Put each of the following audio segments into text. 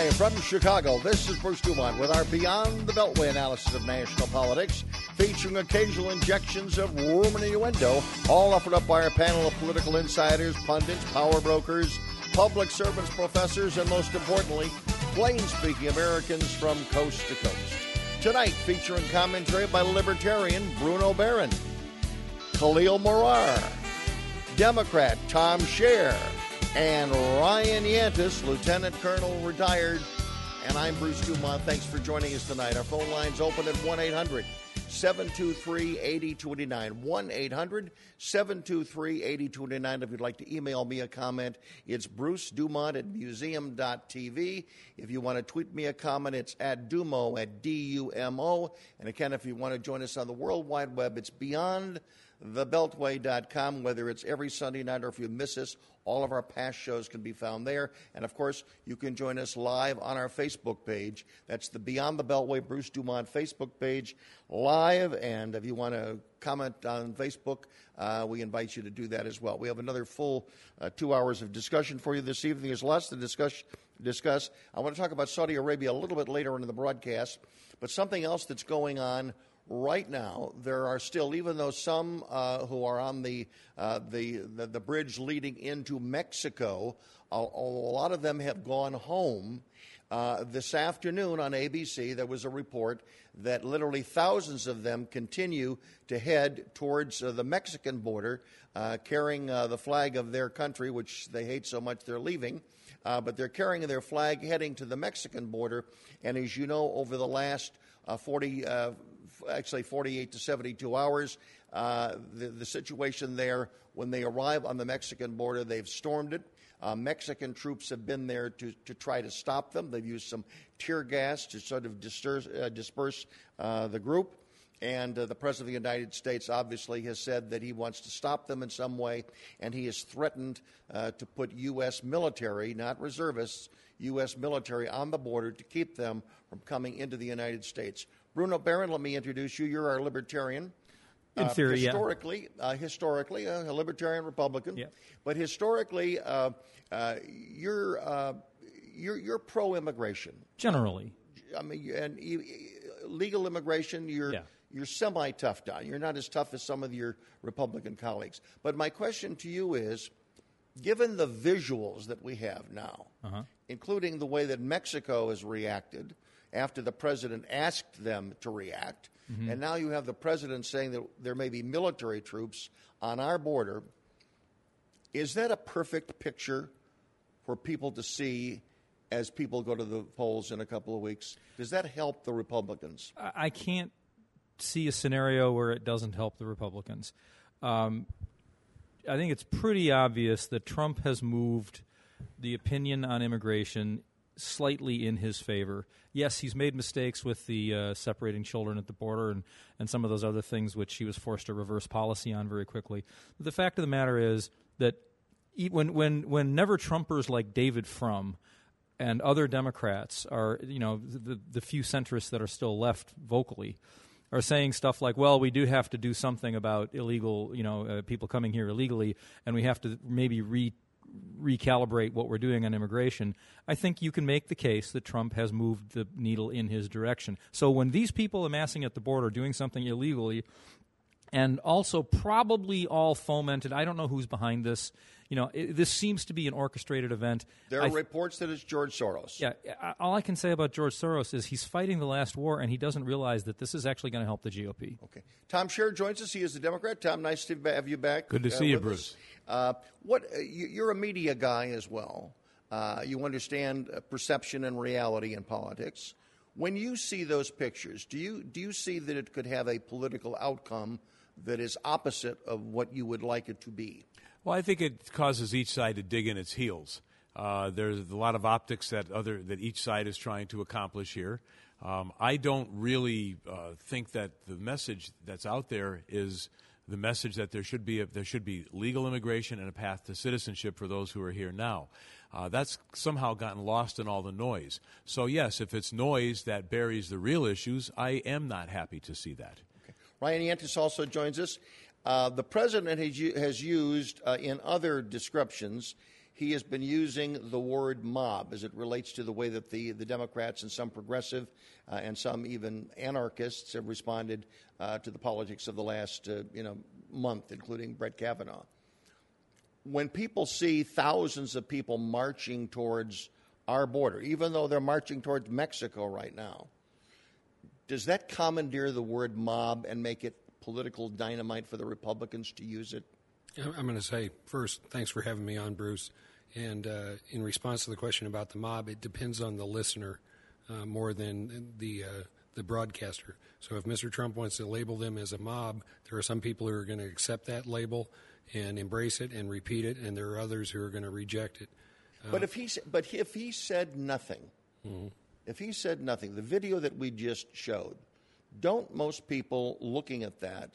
Live from Chicago, this is Bruce Dumont with our Beyond the Beltway analysis of national politics, featuring occasional injections of rumor and innuendo, all offered up by our panel of political insiders, pundits, power brokers, public servants, professors, and most importantly, plain speaking Americans from coast to coast. Tonight, featuring commentary by libertarian Bruno Behrend, Khalil Marrar, Democrat Tom Shaer, and Ryan Yantis, Lieutenant Colonel retired. And I'm Bruce Dumont. Thanks for joining us tonight. Our phone line's open at 1 800 723 8029. 1 800 723 8029. If you'd like to email me a comment, it's Bruce Dumont at museum.tv. If you want to tweet me a comment, it's at Dumo at D U M O. And again, if you want to join us on the World Wide Web, it's beyond thebeltway.com, whether it's every Sunday night or if you miss us, all of our past shows can be found there. And of course, you can join us live on our Facebook page. That's the Beyond the Beltway Bruce Dumont Facebook page live. And if you want to comment on Facebook, uh, we invite you to do that as well. We have another full uh, two hours of discussion for you this evening. There's lots to discuss. discuss. I want to talk about Saudi Arabia a little bit later in the broadcast, but something else that's going on right now, there are still, even though some uh, who are on the, uh, the, the, the, bridge leading into Mexico, a, a, lot of them have gone home. Uh, this afternoon on ABC, there was a report that literally thousands of them continue to head towards uh, the Mexican border, uh, carrying uh, the flag of their country, which they hate so much they're leaving. but they're carrying their flag heading to the Mexican border. And as you know, over the last uh, 40, uh, actually 48 to 72 hours. Uh, the, the, situation there, when they arrive on the Mexican border, they've stormed it. Uh, Mexican troops have been there to, to try to stop them. They've used some tear gas to sort of disperse, uh, disperse uh, the group. And uh, the President of the United States obviously has said that he wants to stop them in some way, and he has threatened uh, to put U.S. military, not reservists, U.S. military on the border to keep them from coming into the United States. Bruno Behrend, let me introduce you. You're our libertarian. In uh, theory, historically, yeah. uh, historically, uh, a libertarian Republican. Yeah. But historically, uh, uh, you're, uh, you're you're pro-immigration. Generally, I mean, and legal immigration, you're yeah. you're semi-tough on. You're not as tough as some of your Republican colleagues. But my question to you is, given the visuals that we have now, uh-huh. including the way that Mexico has reacted after the president asked them to react. Mm-hmm. And now you have the president saying that there may be military troops on our border. Is that a perfect picture for people to see as people go to the polls in a couple of weeks? Does that help the Republicans? I can't see a scenario where it doesn't help the Republicans. Um, I think it's pretty obvious that Trump has moved the opinion on immigration slightly in his favor. Yes, he's made mistakes with the uh, separating children at the border and, and some of those other things which he was forced to reverse policy on very quickly. But the fact of the matter is that when, when, when never Trumpers like David Frum and other Democrats are, you know, the, the few centrists that are still left vocally, are saying stuff like, "Well, we do have to do something about illegal, you know, uh, people coming here illegally, and we have to maybe re recalibrate what we're doing on immigration, I think you can make the case that Trump has moved the needle in his direction. So when these people amassing at the border doing something illegally, and also probably all fomented, I don't know who's behind this. You know, it, this seems to be an orchestrated event. There are th- reports that it's George Soros. Yeah, all I can say about George Soros is he's fighting the last war, and he doesn't realize that this is actually going to help the GOP. Okay, Tom Shaer joins us. He is a Democrat. Tom, nice to have you back. Good to uh, see you, Bruce. Uh, what uh, you're a media guy as well. Uh, you understand uh, perception and reality in politics. When you see those pictures, do you do you see that it could have a political outcome that is opposite of what you would like it to be? Well, I think it causes each side to dig in its heels. Uh, there's a lot of optics that other that each side is trying to accomplish here. Um, I don't really uh, think that the message that's out there is the message that there should be a, there should be legal immigration and a path to citizenship for those who are here now. Uh, that's somehow gotten lost in all the noise. So yes, if it's noise that buries the real issues, I am not happy to see that. Okay. Ryan Yantis also joins us. Uh, the president has, has used uh, in other descriptions, he has been using the word mob as it relates to the way that the, the Democrats and some progressive uh, and some even anarchists have responded uh, to the politics of the last uh, you know, month, including Brett Kavanaugh. When people see thousands of people marching towards our border, even though they're marching towards Mexico right now, does that commandeer the word mob and make it political dynamite for the Republicans to use it? I'm going to say first, thanks for having me on, Bruce. And uh, in response to the question about the mob, it depends on the listener uh, more than the uh, the broadcaster. So if Mr. Trump wants to label them as a mob, there are some people who are going to accept that label and embrace it and repeat it, and there are others who are going to reject it. but if he but if he said nothing, mm-hmm. if he said nothing, the video that we just showed, don't most people looking at that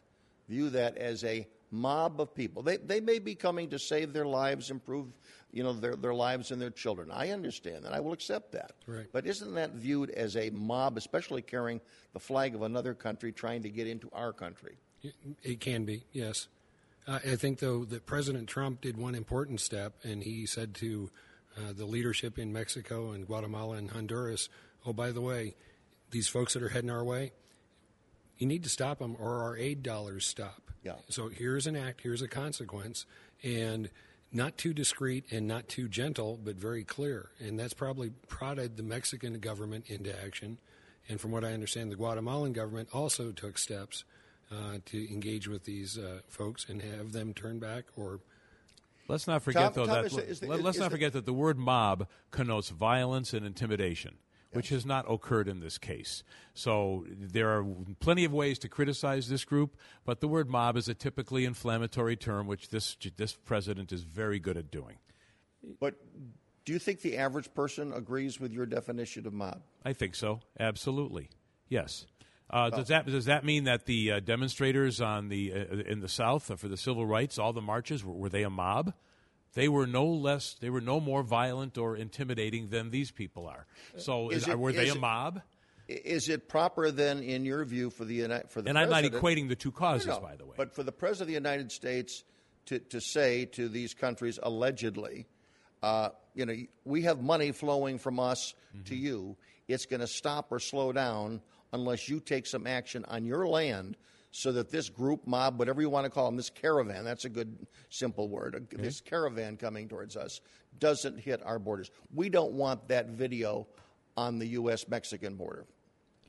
view that as a mob of people. They, they may be coming to save their lives, improve you know, their, their lives and their children. I understand that. I will accept that. Right. But isn't that viewed as a mob, especially carrying the flag of another country trying to get into our country? It can be, yes. Uh, I think, though, that President Trump did one important step, and he said to uh, the leadership in Mexico and Guatemala and Honduras, oh, by the way, these folks that are heading our way, you need to stop them or our aid dollars stop. Yeah. So here's an act, here's a consequence, and not too discreet and not too gentle, but very clear. And that's probably prodded the Mexican government into action. And from what I understand, the Guatemalan government also took steps uh, to engage with these uh, folks and have them turn back or. Let's not forget, Tom, though, Tom, that is, is, let, us not the, forget that the word mob connotes violence and intimidation which has not occurred in this case. So there are plenty of ways to criticize this group, but the word mob is a typically inflammatory term, which this, this president is very good at doing. But do you think the average person agrees with your definition of mob? I think so, absolutely. Yes. Uh, does that does that mean that the uh, demonstrators on the uh, in the South for the civil rights, all the marches, were, were they a mob? They were no less, they were no more violent or intimidating than these people are. So, is, is it, were they a mob? Is it proper then, in your view, for the for the and I'm not equating the two causes, no, by the way, but for the president of the United States to to say to these countries allegedly, uh, you know, we have money flowing from us mm-hmm. to you. It's going to stop or slow down unless you take some action on your land so that this group, mob, whatever you want to call them, this caravan, that's a good simple word, mm-hmm. this caravan coming towards us doesn't hit our borders. We don't want that video on the U.S. Mexican border.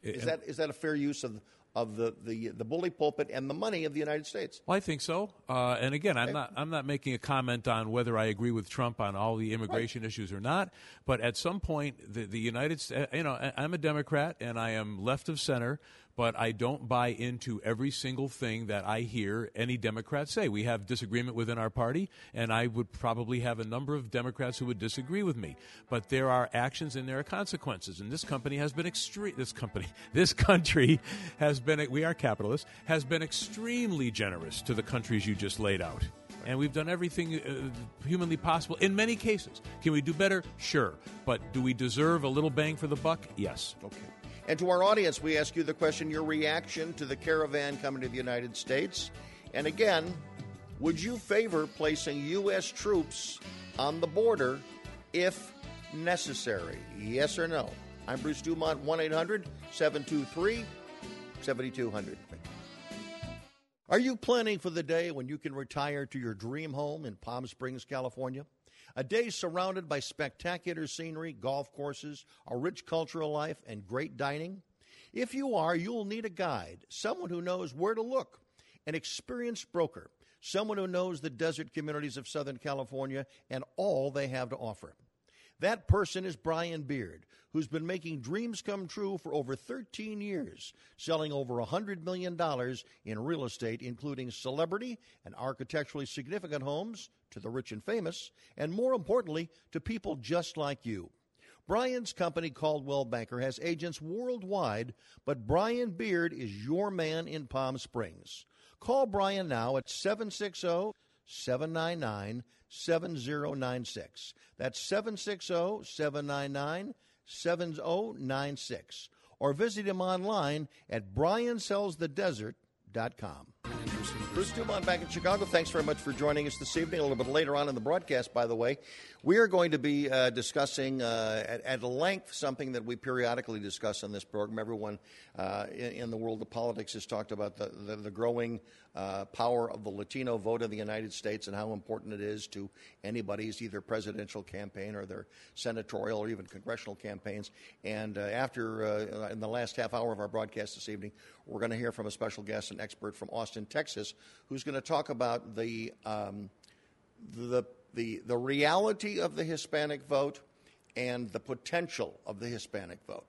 Is that, is that a fair use of, of the, the, the bully pulpit and the money of the United States? Well, I think so. Uh, and again, I'm not I'm not making a comment on whether I agree with Trump on all the immigration right. issues or not. But at some point, the, the United States, you know, I'm a Democrat and I am left of center but I don't buy into every single thing that I hear any Democrat say. We have disagreement within our party, and I would probably have a number of Democrats who would disagree with me. But there are actions and there are consequences, and this company has been extreme. This company, this country, has been. We are capitalists. Has been extremely generous to the countries you just laid out and we've done everything uh, humanly possible in many cases. Can we do better? Sure. But do we deserve a little bang for the buck? Yes. Okay. And to our audience, we ask you the question your reaction to the caravan coming to the United States. And again, would you favor placing U.S. troops on the border if necessary? Yes or no? I'm Bruce Dumont, 1 800 723 7200. Are you planning for the day when you can retire to your dream home in Palm Springs, California? A day surrounded by spectacular scenery, golf courses, a rich cultural life, and great dining? If you are, you'll need a guide, someone who knows where to look, an experienced broker, someone who knows the desert communities of Southern California and all they have to offer. That person is Brian Beard, who's been making dreams come true for over 13 years, selling over $100 million in real estate, including celebrity and architecturally significant homes to the rich and famous, and more importantly, to people just like you. Brian's company, Coldwell Banker, has agents worldwide, but Brian Beard is your man in Palm Springs. Call Brian now at 760 799 7096. That's 760 799 7096. Or visit him online at briansellsthedesert.com. Bruce. Dumont back in Chicago. Thanks very much for joining us this evening. A little bit later on in the broadcast, by the way, we are going to be uh, discussing uh, at, at, length something that we periodically discuss on this program. Everyone uh, in, in, the world of politics has talked about the, the, the growing uh, power of the Latino vote in the United States and how important it is to anybody's either presidential campaign or their senatorial or even congressional campaigns. And uh, after, uh, in the last half hour of our broadcast this evening, we're going to hear from a special guest, an expert from Austin, Texas, who's going to talk about the um, the the, the reality of the Hispanic vote and the potential of the Hispanic vote.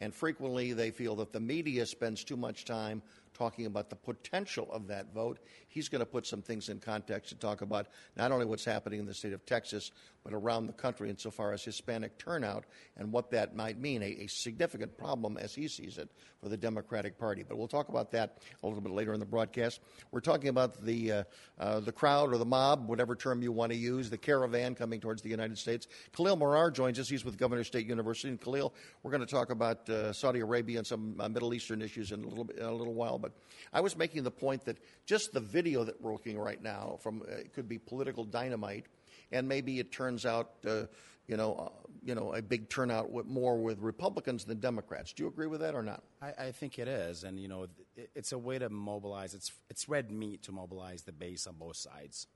And frequently they feel that the media spends too much time talking about the potential of that vote. He's going to put some things in context to talk about not only what's happening in the state of Texas, but around the country insofar as Hispanic turnout and what that might mean, a, a significant problem as he sees it for the Democratic Party. But we'll talk about that a little bit later in the broadcast. We're talking about the, uh, uh, the crowd or the mob, whatever term you want to use, the caravan coming towards the United States. Khalil Marrar joins us. He's with Governor State University. And Khalil, we're going to talk about uh, Saudi Arabia and some uh, Middle Eastern issues in a little, in a little while. But I was making the point that just the video that we're looking right now from uh, it could be political dynamite and maybe it turns out, uh, you know, uh, you know, a big turnout with more with Republicans than Democrats. Do you agree with that or not? I, I think it is, and you know, it, it's a way to mobilize. It's it's red meat to mobilize the base on both sides.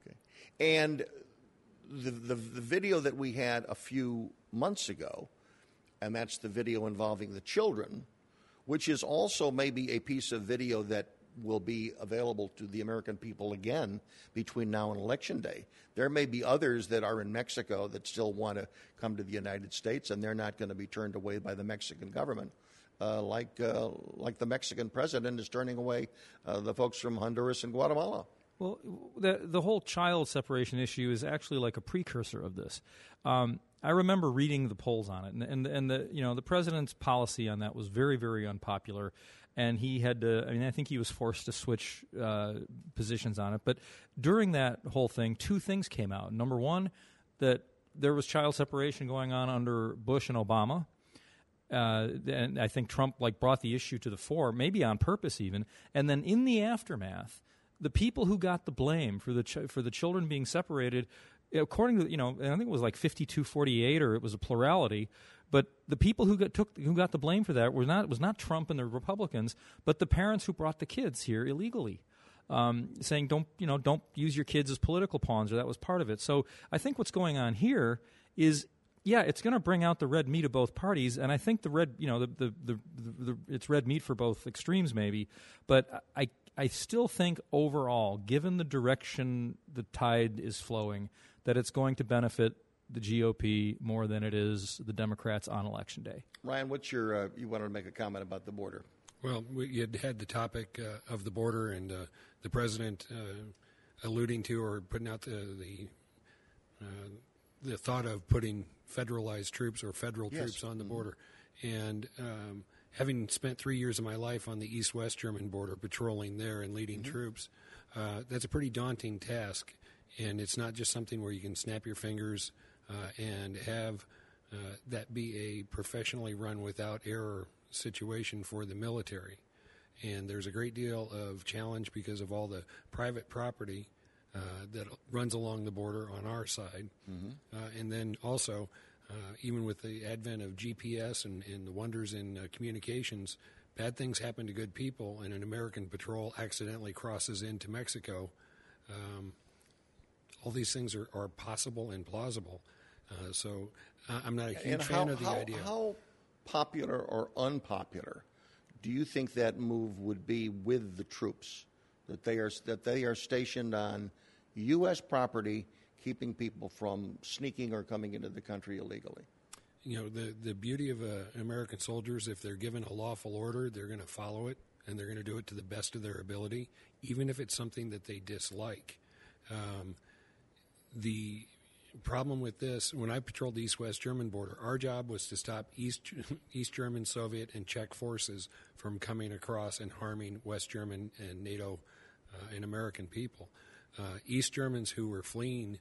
Okay, and the, the the video that we had a few months ago, and that's the video involving the children, which is also maybe a piece of video that will be available to the American people again between now and Election Day. There may be others that are in Mexico that still want to come to the United States, and they're not going to be turned away by the Mexican government. Uh, like uh, like the Mexican president is turning away uh, the folks from Honduras and Guatemala. Well, the the whole child separation issue is actually like a precursor of this. Um, I remember reading the polls on it, and, and and the you know the president's policy on that was very very unpopular, and he had to. I mean, I think he was forced to switch uh, positions on it. But during that whole thing, two things came out. Number one, that there was child separation going on under Bush and Obama. Uh, and I think Trump like brought the issue to the fore, maybe on purpose even. And then in the aftermath, the people who got the blame for the ch- for the children being separated, according to you know, I think it was like fifty two forty eight, or it was a plurality, but the people who got took who got the blame for that was not was not Trump and the Republicans, but the parents who brought the kids here illegally. Um, saying don't you know don't use your kids as political pawns or that was part of it. So I think what's going on here is yeah, it's going to bring out the red meat of both parties, and I think the red, you know, the, the, the, the, it's red meat for both extremes, maybe. But I, I still think overall, given the direction the tide is flowing, that it's going to benefit the GOP more than it is the Democrats on election day. Ryan, what's your? Uh, you wanted to make a comment about the border. Well, we, you had, had the topic uh, of the border and uh, the president uh, alluding to or putting out the the, uh, the thought of putting federalized troops or federal yes. troops on the mm-hmm. border, and um, having spent three years of my life on the east-west German border, patrolling there and leading mm-hmm. troops, uh, that's a pretty daunting task. And it's not just something where you can snap your fingers uh, and have uh, that be a professionally run without error situation for the military. And there's a great deal of challenge because of all the private property uh, that runs along the border on our side. Mm-hmm. Uh, and then also, uh, even with the advent of GPS and, and the wonders in uh, communications, bad things happen to good people, and an American patrol accidentally crosses into Mexico. Um, all these things are, are possible and plausible. Uh, so uh, I'm not a huge fan of the how, idea. How popular or unpopular do you think that move would be with the troops that they are that they are stationed on U.S. property, keeping people from sneaking or coming into the country illegally? You know the the beauty of uh, American soldiers, if they're given a lawful order, they're going to follow it and they're going to do it to the best of their ability, even if it's something that they dislike. Um, the problem with this, when I patrolled the east-west German border, our job was to stop East East German, Soviet, and Czech forces from coming across and harming West German and NATO uh, and American people. Uh, East Germans who were fleeing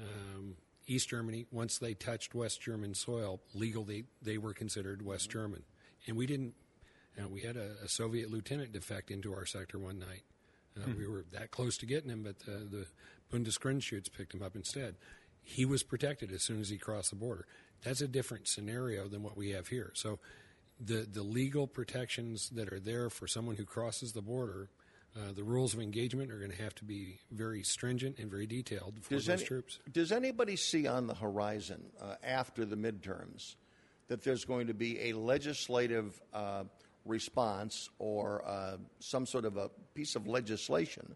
um, East Germany, once they touched West German soil, legally they were considered West German, and we didn't. You know, we had a, a Soviet lieutenant defect into our sector one night. Uh, We were that close to getting him, but uh, the Bundesgrenzschutz picked him up instead. He was protected as soon as he crossed the border. That's a different scenario than what we have here. So, the the legal protections that are there for someone who crosses the border, uh, the rules of engagement are going to have to be very stringent and very detailed for Does, those any- troops. does anybody see on the horizon uh, after the midterms that there's going to be a legislative uh, response or uh, some sort of a piece of legislation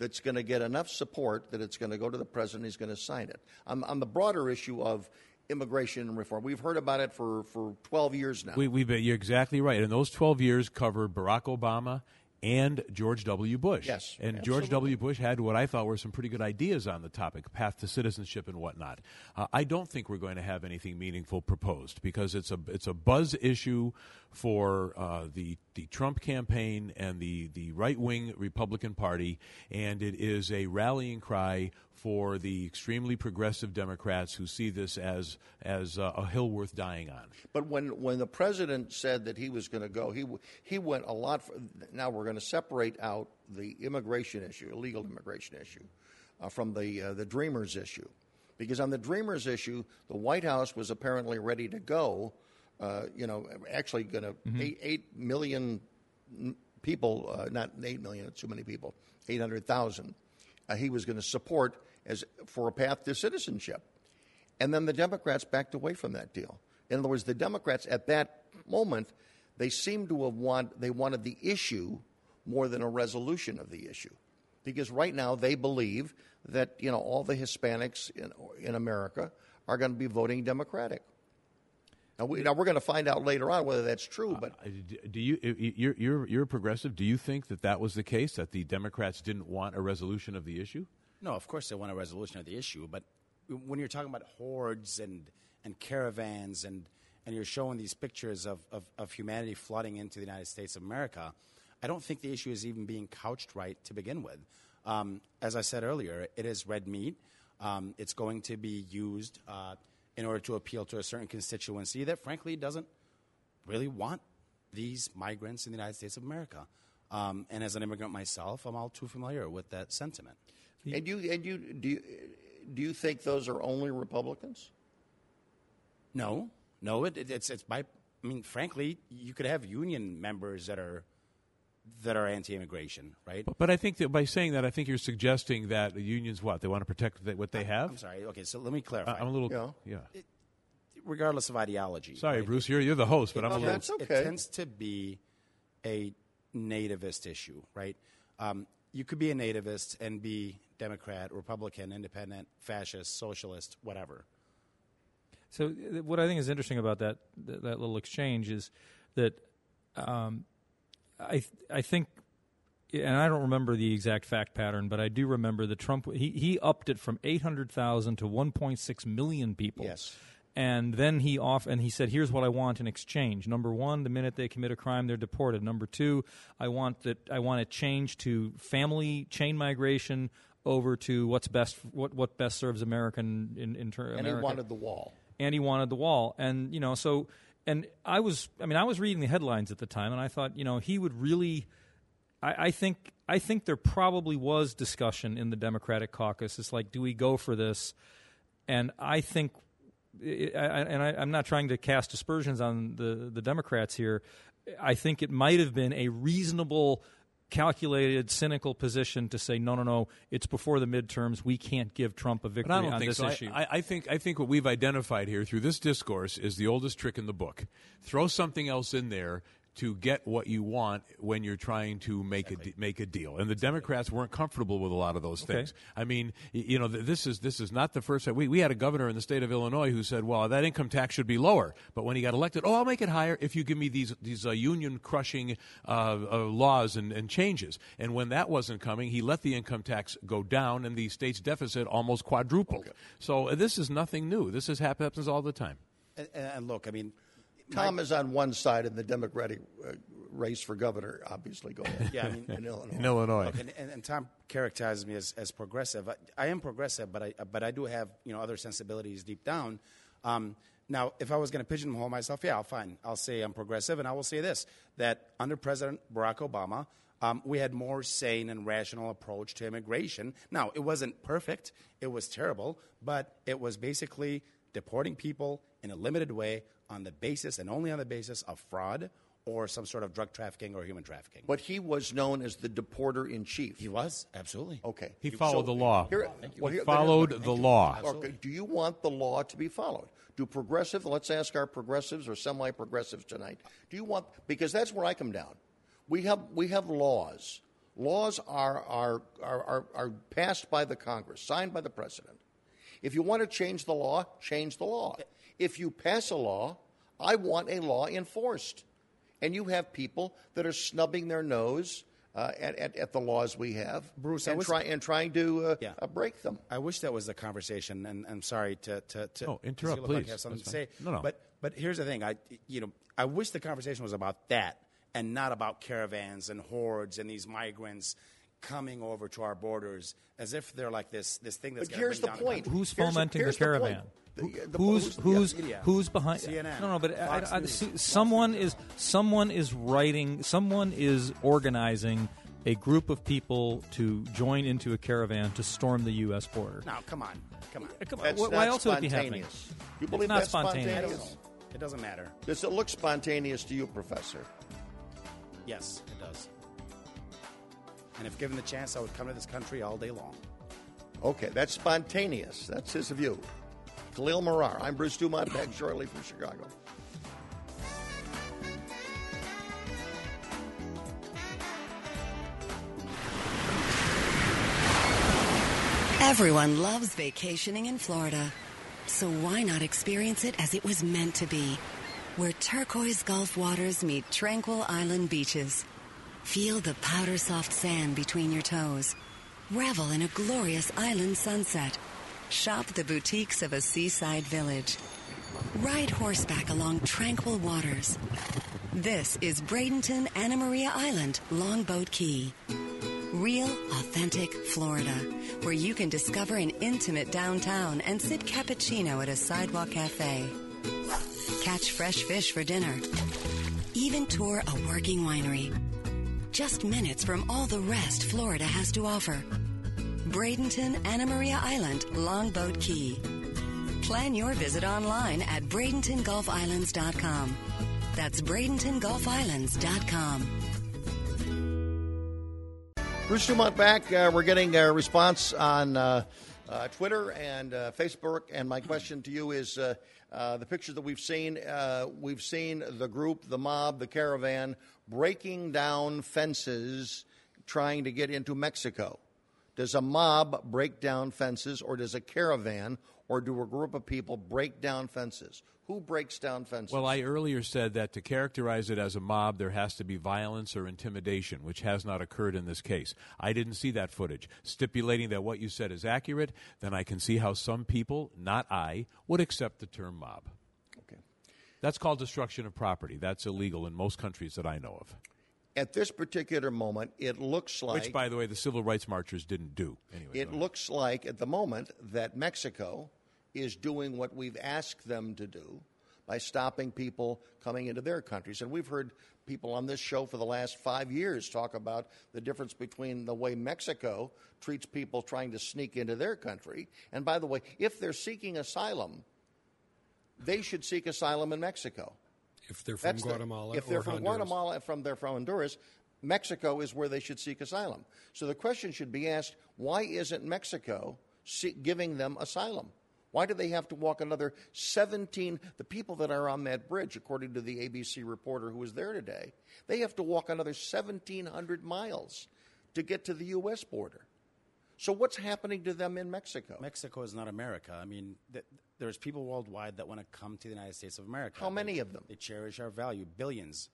that's going to get enough support that it's going to go to the president, he's going to sign it? On, on the broader issue of immigration reform, we've heard about it for, for 12 years now. We, we, you're exactly right. And those 12 years covered Barack Obama and George W. Bush. Yes, And absolutely. George W. Bush had what I thought were some pretty good ideas on the topic, path to citizenship and whatnot. Uh, I don't think we're going to have anything meaningful proposed because it's a it's a buzz issue for uh, the the Trump campaign and the the right wing Republican Party, and it is a rallying cry for the extremely progressive Democrats who see this as as uh, a hill worth dying on. But when, when the president said that he was going to go, he, he went a lot. For, now we're going to separate out the immigration issue, illegal immigration issue, uh, from the uh, the Dreamers issue, because on the Dreamers issue, the White House was apparently ready to go. Uh, you know, actually going to eight, eight million people, uh, not eight million, too many people, eight hundred thousand. Uh, he was going to support as for a path to citizenship. And then the Democrats backed away from that deal. In other words, the Democrats at that moment, they seemed to have want they wanted the issue more than a resolution of the issue. Because right now they believe that, you know, all the Hispanics in, in America are going to be voting Democratic. Now, we, now we're going to find out later on whether that's true, but Uh, Do you you're you're you're a progressive? Do you think that that was the case that the Democrats didn't want a resolution of the issue? No, of course they want a resolution of the issue, but when you're talking about hordes and, and caravans and, and you're showing these pictures of, of, of humanity flooding into the United States of America, I don't think the issue is even being couched right to begin with. Um, as I said earlier, it is red meat. Um, it's going to be used uh, in order to appeal to a certain constituency that, frankly, doesn't really want these migrants in the United States of America. Um, and as an immigrant myself, I'm all too familiar with that sentiment. and you and you do you, do you think those are only Republicans? No, no, it, it, it's it's by. I mean, frankly, you could have union members that are that are anti-immigration, right? But, but I think that by saying that, I think you're suggesting that the unions what they want to protect th- what they have. I'm sorry. Okay, so let me clarify. I- I'm a little Yeah. yeah. Regardless of ideology, Sorry, right? Bruce. You're you're the host, but I'm a little. that's It tends to be a nativist issue, right? Um, you could be a nativist and be Democrat, Republican, Independent, Fascist, Socialist, whatever. So uh, what I think is interesting about that that, that little exchange is that um, I I think, and I don't remember the exact fact pattern, but I do remember that Trump he he upped it from eight hundred thousand to one point six million people. Yes. And then he off and he said, "Here's what I want in exchange. Number one, the minute they commit a crime, they're deported. Number two, I want that I want it changed to family chain migration over to what's best what what best serves American in in ter- And America he wanted the wall. and he wanted the wall. And you know, so and I was, I mean, I was reading the headlines at the time, and I thought, you know, he would really. I, I think I think there probably was discussion in the Democratic caucus. It's like, do we go for this? And I think, I, and I, I'm not trying to cast aspersions on the the Democrats here. I think it might have been a reasonable calculated, cynical position to say, no, no, no, it's before the midterms. We can't give Trump a victory But I don't on think this so. Issue. I, I think I think what we've identified here through this discourse is the oldest trick in the book. Throw something else in there to get what you want when you're trying to make a de- make a deal. And the Democrats weren't comfortable with a lot of those things. I mean, you know, th- this is this is not the first time we we had a governor in the state of Illinois who said, "Well, that income tax should be lower." But when he got elected, "Oh, I'll make it higher if you give me these these uh, union crushing uh, uh, laws and, and changes." And when that wasn't coming, he let the income tax go down, and the state's deficit almost quadrupled. So uh, this is nothing new. This is hap- happens all the time. And, and look, I mean, Tom is on one side in the Democratic uh, race for governor. Obviously, go ahead. Yeah, I mean- in Illinois. In Illinois. Look, and, and, and Tom characterizes me as, as progressive. I, I am progressive, but I but I do have you know other sensibilities deep down. Um, now, if I was going to pigeonhole myself, yeah, I'll fine. I'll say I'm progressive, and I will say this: that under President Barack Obama, um, we had more sane and rational approach to immigration. Now, it wasn't perfect, it was terrible, but it was basically deporting people in a limited way on the basis and only on the basis of fraud or some sort of drug trafficking or human trafficking. But he was known as the deporter in chief. he was, absolutely. Okay. He followed the law. Here, well, He here- followed the law. Okay, do you want the law to be followed? Do progressive, let's ask our progressives or semi progressives tonight, do you want, because that's where I come down. We have, we have laws. Laws are, are, are, are, are passed by the Congress, signed by the president. If you want to change the law, change the law. If you pass a law, I want a law enforced. And you have people that are snubbing their nose uh, at, at, at the laws we have Bruce, I and, was- try, and trying to uh, Yeah. uh, break them. I wish that was the conversation, and I'm sorry to to, to No, interrupt, see if I please. have something That's to say. No, no. But but here's the thing. I you know I wish the conversation was about that and not about caravans and hordes and these migrants coming over to our borders as if they're like this this thing that's. But gonna here's the down point. country. Who's Here's fomenting here's the the caravan? The- Who- the- who's who's media. who's behind? CNN, no, no, but I, Fox I, News, see, someone is someone is writing. Someone is organizing a group of people to join into a caravan to storm the U.S. border. Now, come on, come on. Uh, come on, That's why not else would it be happening? spontaneous. You believe not that's spontaneous. Spontaneous? It doesn't matter. Does it look spontaneous to you, Professor? Yes, it does. And if given the chance, I would come to this country all day long. Okay, that's spontaneous. That's his view. Khalil Marrar. I'm Bruce Dumont, back shortly from Chicago. Everyone loves vacationing in Florida. So why not experience it as it was meant to be? Where turquoise Gulf waters meet tranquil island beaches. Feel the powder soft sand between your toes. Revel in a glorious island sunset. Shop the boutiques of a seaside village. Ride horseback along tranquil waters. This is Bradenton Anna Maria Island, Longboat Key. Real, authentic Florida, where you can discover an intimate downtown and sip cappuccino at a sidewalk cafe. Catch fresh fish for dinner. Even tour a working winery. Just minutes from all the rest Florida has to offer. Bradenton Anna Maria Island, Longboat Key. Plan your visit online at BradentonGulfIslands.com. That's BradentonGulfIslands.com. Bruce Dumont back. Uh, we're getting a response on uh, uh, Twitter and uh, Facebook. And my question to you is uh, uh, the picture that we've seen. We've seen the group, the mob, the caravan breaking down fences trying to get into Mexico. Does a mob break down fences, or does a caravan, or do a group of people break down fences? Who breaks down fences? Well, I earlier said that to characterize it as a mob, there has to be violence or intimidation, which has not occurred in this case. I didn't see that footage. Stipulating that what you said is accurate, then I can see how some people, not I, would accept the term mob. That's called destruction of property. That's illegal in most countries that I know of. At this particular moment, it looks like Which, by the way, the civil rights marchers didn't do. Anyway, It looks like at the moment that Mexico is doing what we've asked them to do by stopping people coming into their countries. And we've heard people on this show for the last five years talk about the difference between the way Mexico treats people trying to sneak into their country. And by the way, if they're seeking asylum, they should seek asylum in Mexico. If they're from That's the- Guatemala if they're from Honduras. Guatemala, from they're from Honduras, Mexico is where they should seek asylum. So the question should be asked: Why isn't Mexico see, giving them asylum? Why do they have to walk another 17? The people that are on that bridge, according to the ABC reporter who was there today, they have to walk another 1,700 miles to get to the U.S. border. So what's happening to them in Mexico? Mexico is not America. I mean, th- there's people worldwide that want to come to the United States of America. How many They- of them? They cherish our value. Billions.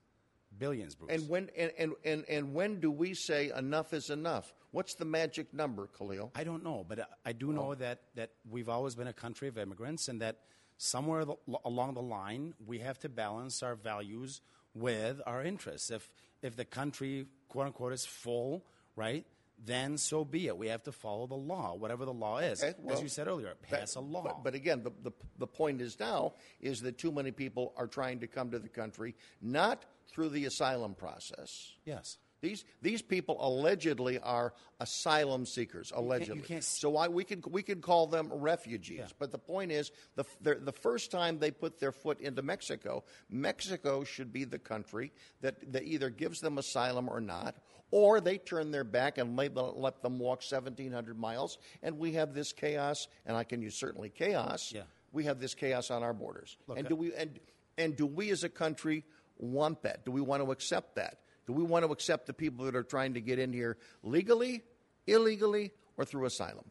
Billions, Bruce. And when and, and, and, and when do we say enough is enough? What's the magic number, Khalil? I don't know, but I- I do know oh. that, that we've always been a country of immigrants and that somewhere the, along the line we have to balance our values with our interests. If, if the country, quote unquote, is full, right, then so be it. We have to follow the law, whatever the law is. Okay, well, As you said earlier, pass a law. But, but again, the, the, the point is now is that too many people are trying to come to the country not through the asylum process. yes. These these people allegedly are asylum seekers. Allegedly, can't s- so why we can we could call them refugees. But the point is, the the the first time they put their foot into Mexico, Mexico should be the country that that either gives them asylum or not, or they turn their back and let, let them walk 1,700 miles, and we have this chaos. And I can use certainly chaos. Yeah. We have this chaos on our borders. and do we and and do we as a country want that? Do we want to accept that? Do we want to accept the people that are trying to get in here legally, illegally, or through asylum?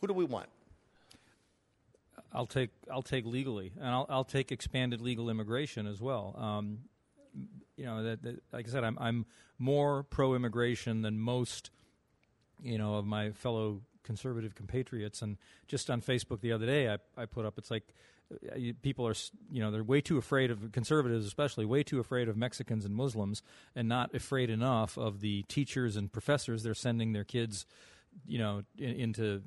Who do we want? I'll take I'll take legally, and I'll I'll take expanded legal immigration as well. Um, you know, that, that, like I said, I'm I'm more pro-immigration than most, you know, of my fellow conservative compatriots. And just on Facebook the other day, I I put up it's like uh, people are you know they're way too afraid of conservatives, especially way too afraid of Mexicans and Muslims, and not afraid enough of the teachers and professors they're sending their kids you know in, into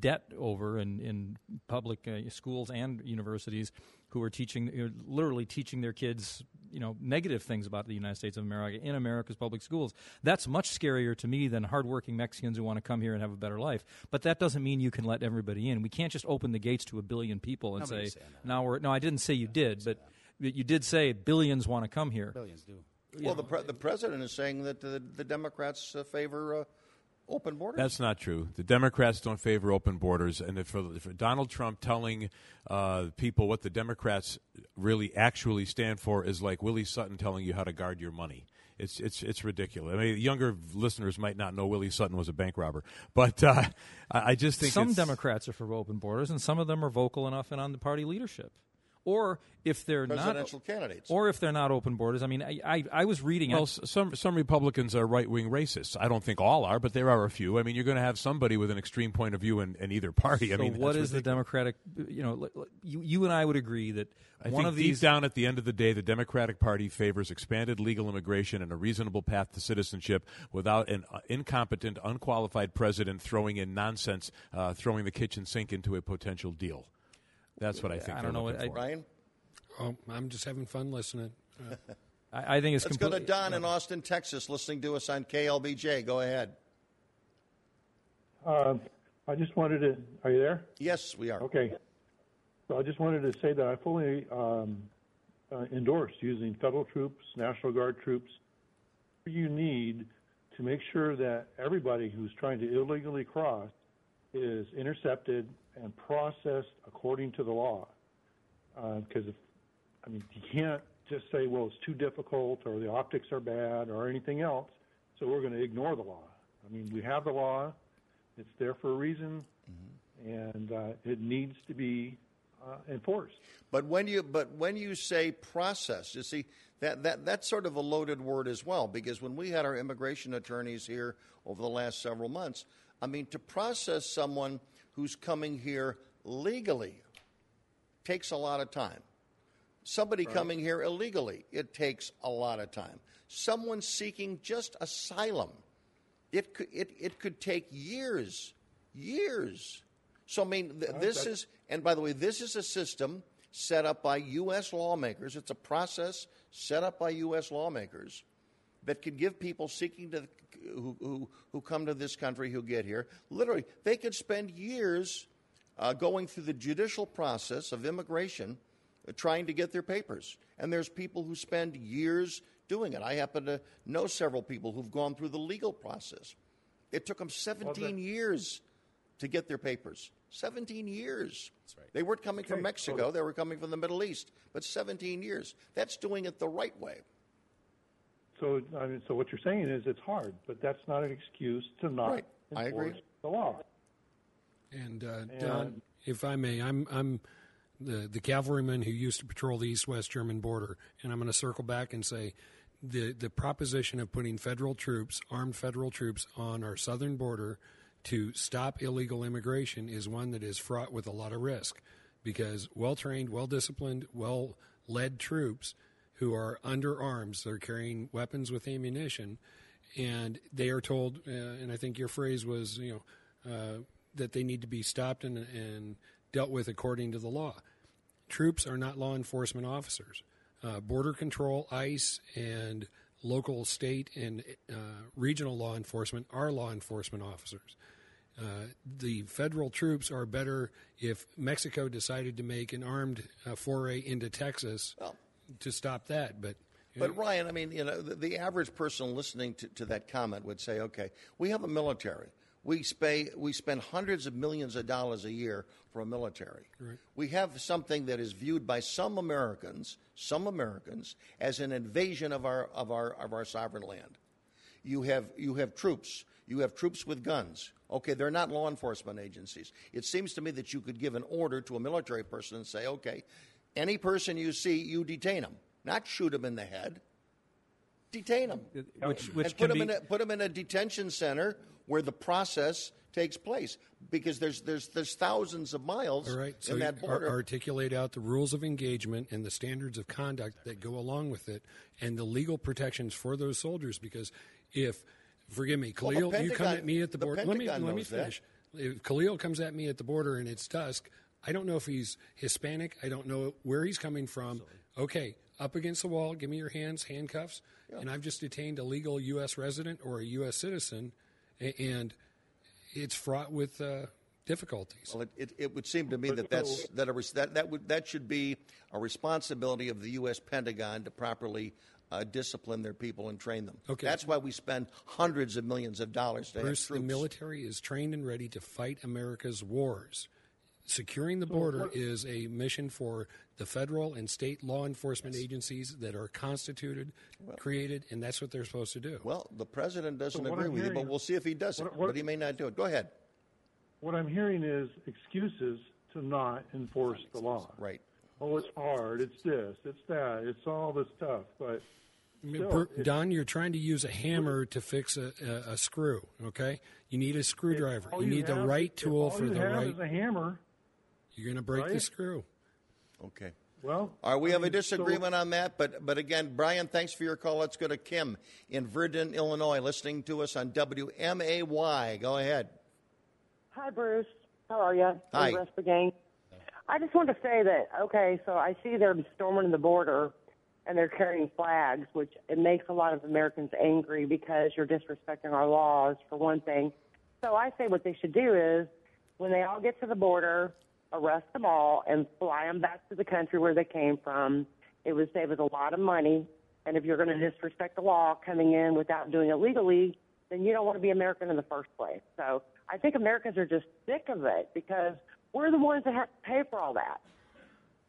debt over in, in public uh, schools and universities who are teaching who are literally teaching their kids you know negative things about the United States of America in America's public schools. That's much scarier to me than hardworking Mexicans who want to come here and have a better life. But that doesn't mean you can let everybody in. We can't just open the gates to a billion people and Nobody's say now we're no I didn't say you did but you did say billions want to come here. Billions do. Well, the pre- the president is saying that the, the Democrats uh, favor uh, open borders. That's not true. The Democrats don't favor open borders, and if for, for Donald Trump telling uh, people what the Democrats really actually stand for is like Willie Sutton telling you how to guard your money. It's it's it's ridiculous. I mean, younger listeners might not know Willie Sutton was a bank robber, but uh, I, I just think some it's- Democrats are for open borders, and some of them are vocal enough and on the party leadership. Or if they're Presidential not, candidates. or if they're not open borders. I mean, I I, I was reading. Well, I- s- some some Republicans are right wing racists. I don't think all are, but there are a few. I mean, you're going to have somebody with an extreme point of view in, in either party. I mean, what that's is the. Democratic? You know, li- li- you you and I would agree that I one think of deep these down at the end of the day, the Democratic Party favors expanded legal immigration and a reasonable path to citizenship without an uh, incompetent, unqualified president throwing in nonsense, uh, throwing the kitchen sink into a potential deal. That's what I think. I don't know what- for. Ryan, Oh, I'm just having fun listening. Uh, I, I think it's let's go to complete- Don in Austin, Texas, listening to us on KLBJ. Go ahead. Uh, I just wanted to. Are you there? Yes, we are. Okay. So I just wanted to say that I fully um, uh, endorse using federal troops, National Guard troops. You need to make sure that everybody who's trying to illegally cross is intercepted and processed according to the law. Because if I mean, you can't just say, well, it's too difficult or the optics are bad or anything else, so we're going to ignore the law. I mean, we have the law, it's there for a reason, and uh, it needs to be uh, enforced. But when you but when you say process, you see that, that that's sort of a loaded word as well because when we had our immigration attorneys here over the last several months, I mean to process someone who's coming here legally takes a lot of time. Somebody coming here illegally, it takes a lot of time. Someone seeking just asylum, it could, it, it could take years, years. So, I mean, th- this is, and by the way, this is a system set up by U.S. lawmakers. It's a process set up by U.S. lawmakers that can give people seeking to, who, who, who come to this country who get here, literally, they could spend years uh, going through the judicial process of immigration uh, trying to get their papers. And there's people who spend years doing it. I happen to know several people who've gone through the legal process. It took them 17 years to get their papers. 17 years. That's right. They weren't coming from Mexico, they were coming from the Middle East. But 17 years. That's doing it the right way. So, I mean, so what you're saying is it's hard, but that's not an excuse to not Right. I agree. enforce the law. And, uh, And- Don, if I may, I'm I'm the the cavalryman who used to patrol the east-west German border, and I'm going to circle back and say the the proposition of putting federal troops, armed federal troops, on our southern border to stop illegal immigration is one that is fraught with a lot of risk, because well-trained, well-disciplined, well-led troops who are under arms, they're carrying weapons with ammunition, and they are told, uh, and I think your phrase was, you know, uh, that they need to be stopped and, and dealt with according to the law. Troops are not law enforcement officers. Uh, border control, ICE, and local, state, and uh, regional law enforcement are law enforcement officers. Uh, the federal troops are better if Mexico decided to make an armed uh, foray into Texas Well- to stop that. But But Ryan, I mean, you know, the, the average person listening to, to that comment would say, okay, we have a military. We, spay, we spend hundreds of millions of dollars a year for a military. We have something that is viewed by some Americans, some Americans, as an invasion of our, of our, of our sovereign land. You have, you have troops. You have troops with guns. Okay, they're not law enforcement agencies. It seems to me that you could give an order to a military person and say, okay, any person you see, you detain them. Not shoot them in the head. Detain them. which which and can put be them, in a, put them in a detention center where the process takes place because there's, there's, there's thousands of miles All right, so in that border. ar- articulate out the rules of engagement and the standards of conduct that go along with it, and the legal protections for those soldiers. Because if, forgive me, Well, the Khalil, you come at me at the the border. Let me let me knows that. finish. If Khalil comes at me at the border and it's dusk, I don't know if he's Hispanic. I don't know where he's coming from. Okay, up against the wall. Give me your hands, handcuffs, and I've just detained a legal U.S. resident or a U.S. citizen, and it's fraught with uh, difficulties. Well, it, it, it would seem to me that that's that, a, that that would that should be a responsibility of the U.S. Pentagon to properly uh, discipline their people and train them. Okay. That's why we spend hundreds of millions of dollars to Bruce, have the military is trained and ready to fight America's wars. Securing the border is a mission for the federal and state law enforcement agencies that are constituted, created, and that's what they're supposed to do. Well, the president doesn't So agree I'm with you, but we'll see if he does it. what- what- but he may not do it. Go ahead. What I'm hearing is excuses to not enforce the law. Right. Oh, it's hard. It's this. It's that. It's all this stuff. But still, Per- Don, you're trying to use a hammer to fix a, a, a screw. Okay, you need a screwdriver. all You need the have- right if tool all for you the have right. Is a hammer. You're going to break the screw. Okay. Well, All right, we I have a mean, so- disagreement on that, but but again, Brian, thanks for your call. Let's go to Kim in Virden, Illinois, listening to us on WMAY. Go ahead. Hi, Bruce. How are you? Hi. The rest of the gang. I just want to say that okay, so I see they're storming the border and they're carrying flags, which it makes a lot of Americans angry because you're disrespecting our laws for one thing. So I say what they should do is when they all get to the border, arrest them all and fly them back to the country where they came from. It would save us a lot of money. And if you're going to disrespect the law coming in without doing it legally, then you don't want to be American in the first place. So I think Americans are just sick of it because we're the ones that have to pay for all that.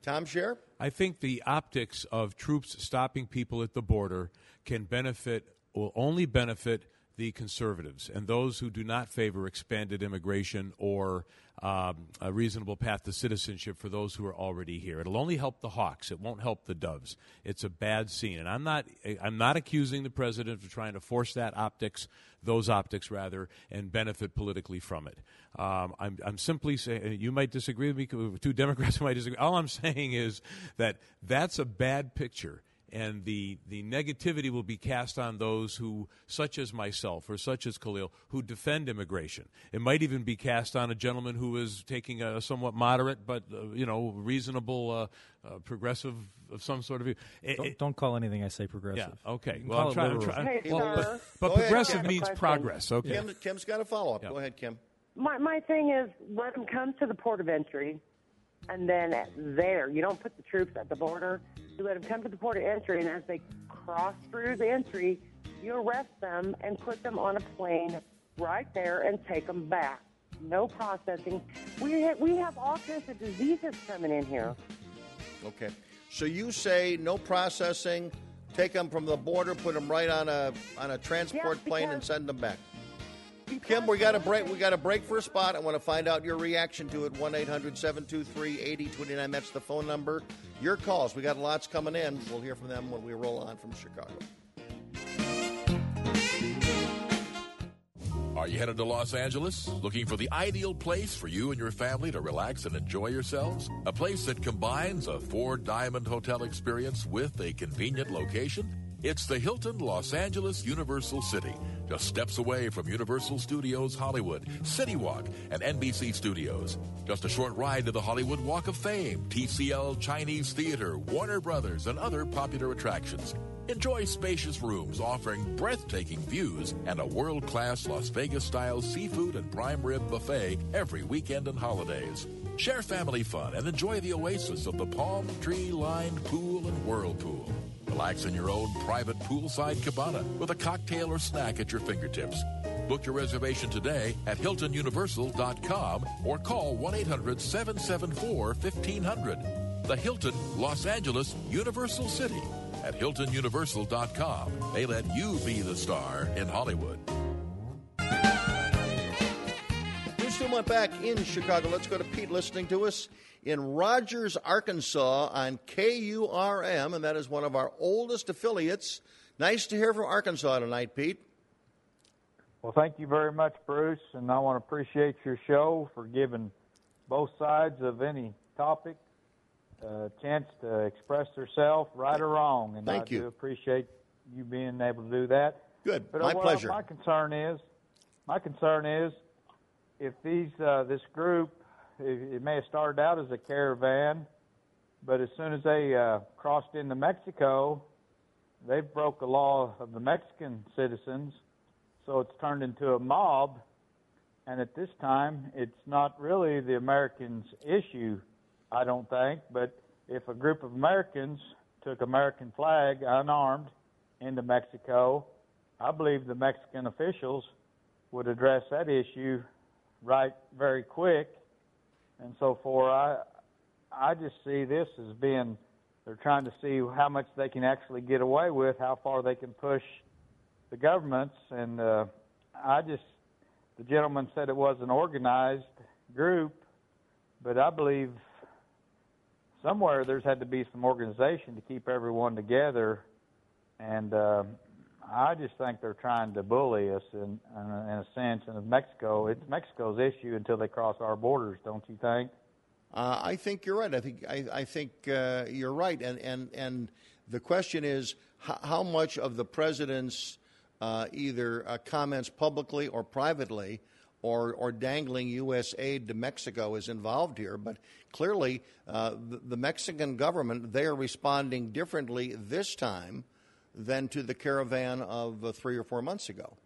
Tom Shaer? I think the optics of troops stopping people at the border can benefit, will only benefit the conservatives and those who do not favor expanded immigration or um, a reasonable path to citizenship for those who are already here. It'll only help the hawks. It won't help the doves. It's a bad scene, and I'm not. I'm not accusing the president of trying to force that optics, those optics rather, and benefit politically from it. Um, I'm, I'm simply saying you might disagree with me. Two Democrats might disagree. All I'm saying is that that's a bad picture and the, the negativity will be cast on those who, such as myself or such as Khalil, who defend immigration. It might even be cast on a gentleman who is taking a somewhat moderate but uh, you know reasonable, uh, uh, progressive of some sort of view. It- Don't, it- don't call anything I say progressive. yeah. Okay. Well, I'm trying. I'm trying Hey, well, but, but Go ahead, progressive Kim. means progress. Okay. Kim, Kim's got a follow up. Yeah. Go ahead, Kim. My my thing is let them come to the port of entry, and then there you don't put the troops at the border. You let them come to the port of entry, and as they cross through the entry, you arrest them and put them on a plane right there and take them back. No processing. We ha- we have all kinds of diseases coming in here. Okay. So you say no processing, take them from the border, put them right on a on a transport plane, and send them back. Kim, we got a break. We got a break for a spot. I want to find out your reaction to it. One 8029 That's the phone number. Your calls. We got lots coming in. We'll hear from them when we roll on from Chicago. Are you headed to Los Angeles? Looking for the ideal place for you and your family to relax and enjoy yourselves? A place that combines a four diamond hotel experience with a convenient location? It's the Hilton Los Angeles Universal City, just steps away from Universal Studios Hollywood, City Walk, and NBC Studios. Just a short ride to the Hollywood Walk of Fame, TCL Chinese Theater, Warner Brothers, and other popular attractions. Enjoy spacious rooms offering breathtaking views and a world class Las Vegas style seafood and prime rib buffet every weekend and holidays. Share family fun and enjoy the oasis of the palm tree lined pool and whirlpool. Relax in your own private poolside cabana with a cocktail or snack at your fingertips. Book your reservation today at HiltonUniversal.com or call 1 800 774 1500. The Hilton Los Angeles Universal City at HiltonUniversal.com. They let you be the star in Hollywood. Dumont back in Chicago. Let's go to Pete listening to us in Rogers, Arkansas on KURM, and that is one of our oldest affiliates. Nice to hear from Arkansas tonight, Pete. Well, thank you very much, Bruce, and I want to appreciate your show for giving both sides of any topic a chance to express themselves, right or wrong. And Thank I you. do appreciate you being able to do that. Good. But My uh, pleasure. My concern is, my concern is, if these uh, this group, it, it may have started out as a caravan, but as soon as they uh, crossed into Mexico, they broke the law of the Mexican citizens, so it's turned into a mob. And at this time, it's not really the Americans' issue, I don't think. But if a group of Americans took American flag unarmed into Mexico, I believe the Mexican officials would address that issue right very quick. And so for I I just see this as being they're trying to see how much they can actually get away with, how far they can push the governments and uh I just the gentleman said it was an organized group, but I believe somewhere there's had to be some organization to keep everyone together, and uh, I just think they're trying to bully us in, in, a, in a sense. And Mexico, it's Mexico's issue until they cross our borders, don't you think? Uh, I think you're right. I think I, I think uh, you're right, and and and the question is how, how much of the president's uh, either uh, comments publicly or privately, or or dangling U.S. aid to Mexico is involved here. But clearly, uh, the, the Mexican government they are responding differently this time than to the caravan of uh, three or four months ago.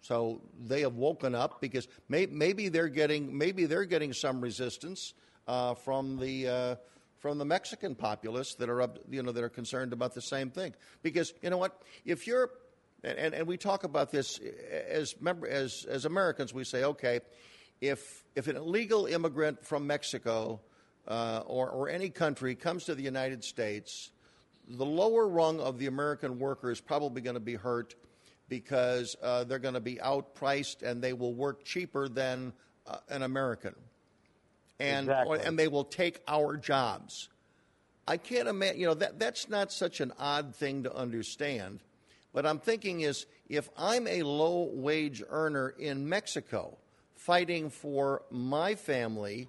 So they have woken up because may, maybe they're getting maybe they're getting some resistance uh, from the uh, from the Mexican populace that are up, you know that are concerned about the same thing. Because you know what, if you're and, and we talk about this as member as as Americans, we say, okay, if if an illegal immigrant from Mexico uh, or or any country comes to the United States, the lower rung of the American worker is probably going to be hurt because uh, they're going to be outpriced and they will work cheaper than uh, an American, and Exactly. or, and they will take our jobs. I can't imagine. You know that that's not such an odd thing to understand. But I'm thinking is if I'm a low wage earner in Mexico, fighting for my family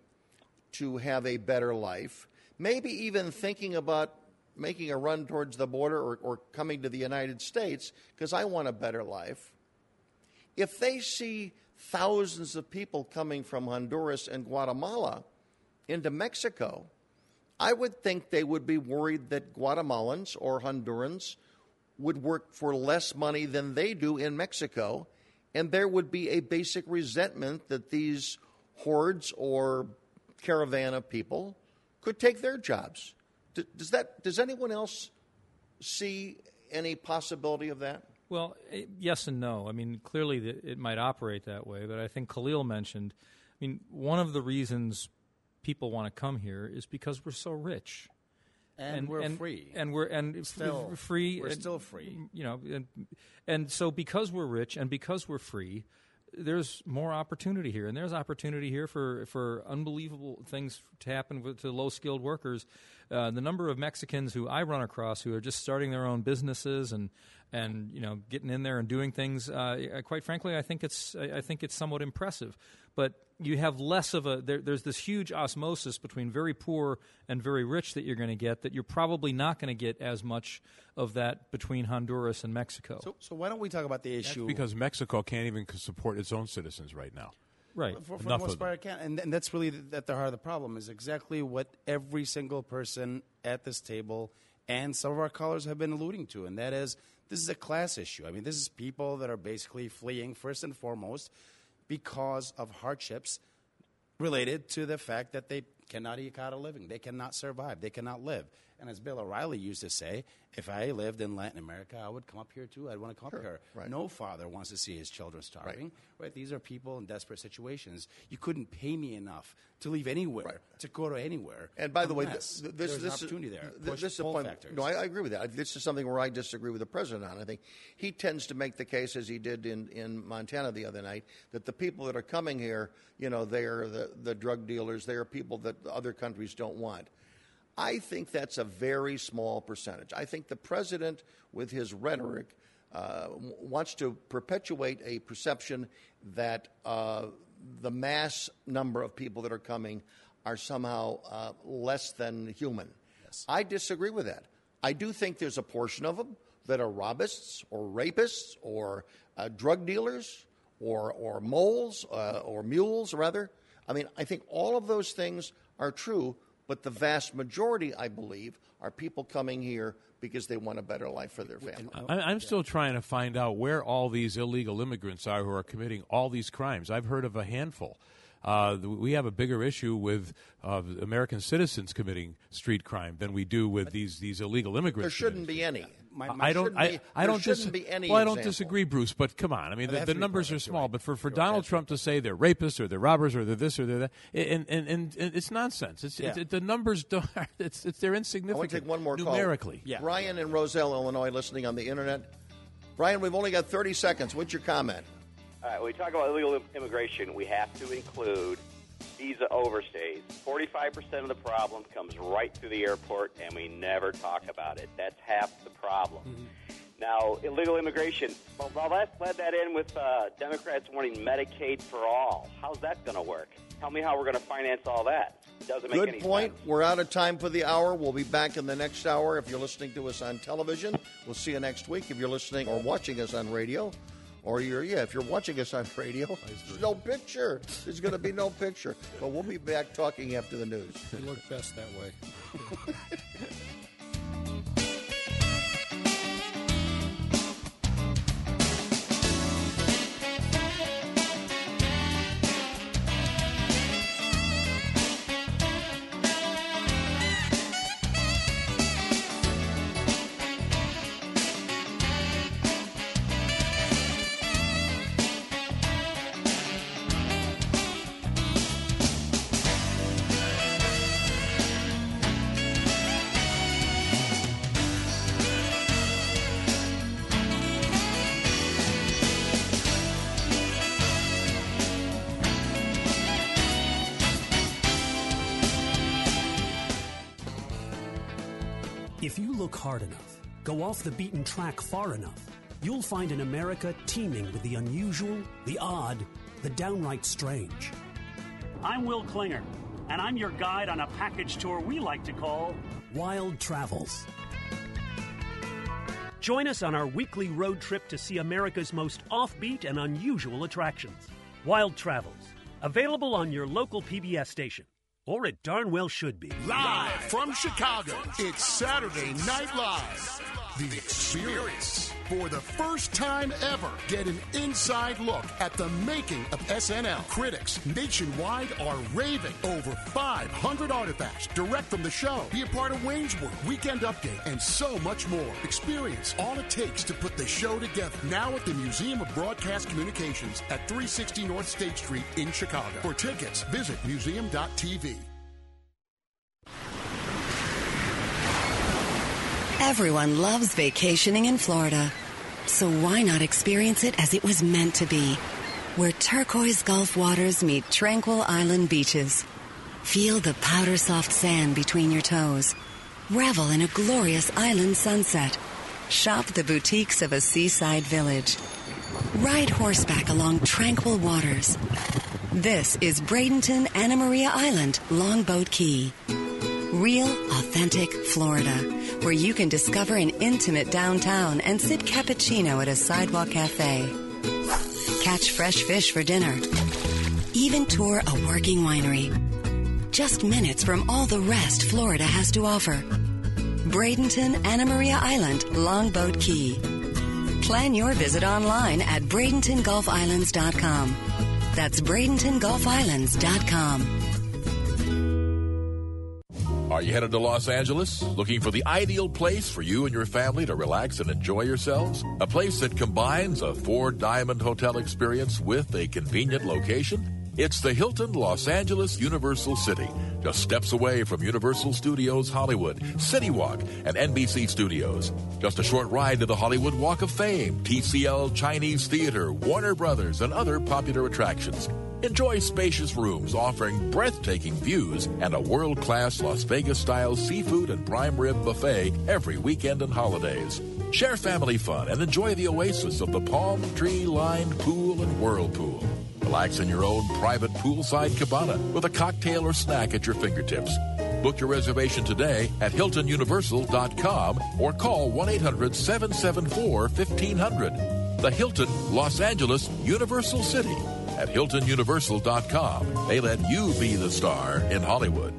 to have a better life, maybe even thinking about making a run towards the border or, or coming to the United States because I want a better life. If they see thousands of people coming from Honduras and Guatemala into Mexico, I would think they would be worried that Guatemalans or Hondurans would work for less money than they do in Mexico, and there would be a basic resentment that these hordes or caravan of people could take their jobs. D- Does that? Does anyone else see any possibility of that? Well, eh, yes and no. I mean, clearly th- it might operate that way, but I think Khalil mentioned. I mean, one of the reasons people want to come here is because we're so rich. And we're free. and we're and Still. f- free. We're and, still free. You know, and, and so because we're rich and because we're free, there's more opportunity here, and there's opportunity here for for unbelievable things to happen with, to low skilled workers. Uh, the number of Mexicans who I run across who are just starting their own businesses and and you know getting in there and doing things. Uh, quite frankly, I think it's I I think it's somewhat impressive. But you have less of a there, there's this huge osmosis between very poor and very rich that you're going to get that you're probably not going to get as much of that between Honduras and Mexico. So, so why don't we talk about the That's issue? because Mexico can't even support its own citizens right now. Right. for, for the most part, it can, and, and that's really at the heart of the problem is exactly what every single person at this table and some of our callers have been alluding to, and that is this is a class issue. I mean, this is people that are basically fleeing first and foremost because of hardships related to the fact that they cannot eke out a living. They cannot survive. They cannot live. And as Bill O'Reilly used to say, if I lived in Latin America, I would come up here too. I'd want to come Sure, up here. right. No father wants to see his children starving. Right. These are people in desperate situations. You couldn't pay me enough to leave anywhere, to go to anywhere. And by the way, unless th- this there's this an opportunity there. th- Push this is point. factors. No, I, I agree with that. This is something where I disagree with the president on. I think he tends to make the case, as he did in, in Montana the other night, that the people that are coming here, you know, they are the, the drug dealers. They are people that other countries don't want. I think that's a very small percentage. I think the president, with his rhetoric, uh, wants to perpetuate a perception that uh, the mass number of people that are coming are somehow uh, less than human. I disagree with that. I do think there's a portion of them that are robbists or rapists or uh, drug dealers or, or moles uh, or mules, rather. I mean, I think all of those things are true, but the vast majority, I believe, are people coming here because they want a better life for their family. I, I'm still trying to find out where all these illegal immigrants are who are committing all these crimes. I've heard of a handful. Uh, we have a bigger issue with uh, American citizens committing street crime than we do with these, these illegal immigrants. There shouldn't be any. My- I don't. shouldn't I, be- I don't. shouldn't be any Well, I don't example. disagree, Bruce. But come on. I mean, the, the numbers are small. right. But for, for Donald right. Trump to say they're rapists or they're robbers or they're this or they're that, and and, and, and it's nonsense. It's, it's Yeah. the numbers don't. It's, it's they're insignificant. I want to take one more call. numerically. Yeah. Brian in Roselle, Illinois, listening on the internet. Brian, we've only got 30 seconds. What's your comment? All right, when we talk about illegal immigration, we have to include visa overstays. 45% of the problem comes right through the airport, and we never talk about it. That's half the problem. Now, illegal immigration, well, well let's let that in with uh, Democrats wanting Medicaid for all. How's that going to work? Tell me how we're going to finance all that. It doesn't make sense. Good any point. sense. We're out of time for the hour. We'll be back in the next hour. If you're listening to us on television, we'll see you next week. If you're listening or watching us on radio, or you're yeah, if you're watching us on radio, there's no picture. There's going to be no picture. But we'll be back talking after the news. It looked best that way. hard enough, go off the beaten track far enough, you'll find an America teeming with the unusual, the odd, the downright strange. I'm Will Klinger, and I'm your guide on a package tour we like to call Wild Travels. Join us on our weekly road trip to see America's most offbeat and unusual attractions. Wild Travels, available on your local PBS station, or it darn well should be. Live from Chicago, it's Saturday Night Live. The experience. For the first time ever, get an inside look at the making of SNL. Critics nationwide are raving over 500 artifacts direct from the show. Be a part of Wayne's World, Weekend Update, and so much more. Experience all it takes to put the show together. Now at the Museum of Broadcast Communications at 360 North State Street in Chicago. For tickets, visit museum.tv. Everyone loves vacationing in Florida. So why not experience it as it was meant to be? Where turquoise Gulf waters meet tranquil island beaches. Feel the powder soft sand between your toes. Revel in a glorious island sunset. Shop the boutiques of a seaside village. Ride horseback along tranquil waters. This is Bradenton Anna Maria Island, Longboat Key. Real, authentic Florida, where you can discover an intimate downtown and sip cappuccino at a sidewalk cafe. Catch fresh fish for dinner. Even tour a working winery. Just minutes from all the rest Florida has to offer. Bradenton, Anna Maria Island, Longboat Key. Plan your visit online at BradentonGulfIslands.com. That's BradentonGulfIslands.com. Are you headed to Los Angeles? Looking for the ideal place for you and your family to relax and enjoy yourselves? A place that combines a four diamond hotel experience with a convenient location? It's the Hilton Los Angeles Universal City, just steps away from Universal Studios Hollywood, City Walk, and NBC Studios. Just a short ride to the Hollywood Walk of Fame, TCL Chinese Theater, Warner Brothers, and other popular attractions. Enjoy spacious rooms offering breathtaking views and a world class Las Vegas style seafood and prime rib buffet every weekend and holidays. Share family fun and enjoy the oasis of the palm tree lined pool and whirlpool. Relax in your own private poolside cabana with a cocktail or snack at your fingertips. Book your reservation today at HiltonUniversal.com or call 1 800 774 1500. The Hilton Los Angeles Universal City at HiltonUniversal.com. They let you be the star in Hollywood.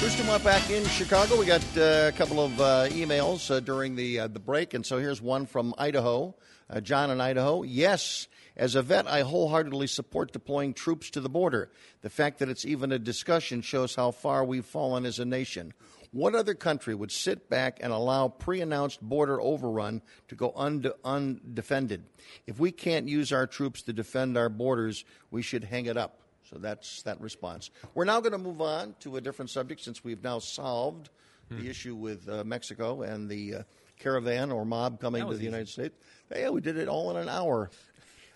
Bruce Dumont back in Chicago. We got uh, a couple of uh, emails uh, during the uh, the break, and so here's one from Idaho. Uh, John in Idaho. Yes, as a vet, I wholeheartedly support deploying troops to the border. The fact that it's even a discussion shows how far we've fallen as a nation. What other country would sit back and allow pre announced border overrun to go unde- undefended? If we can't use our troops to defend our borders, we should hang it up. So that's that response. We're now going to move on to a different subject since we've now solved Hmm. the issue with uh, Mexico and the uh, caravan or mob coming to the easy. United States. Yeah, we did it all in an hour.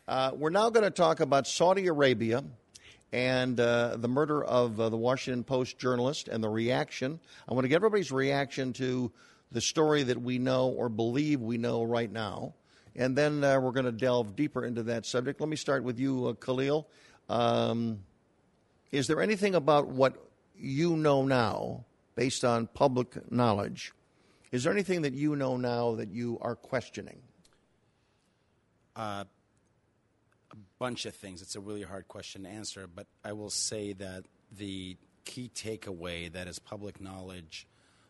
Uh, we're now going to talk about Saudi Arabia and uh, the murder of uh, the Washington Post journalist and the reaction. I want to get everybody's reaction to the story that we know or believe we know right now. And then uh, we're going to delve deeper into that subject. Let me start with you, uh, Khalil. Um, is there anything about what you know now, based on public knowledge, is there anything that you know now that you are questioning? Bunch of things. It's a really hard question to answer, but I will say that the key takeaway that is public knowledge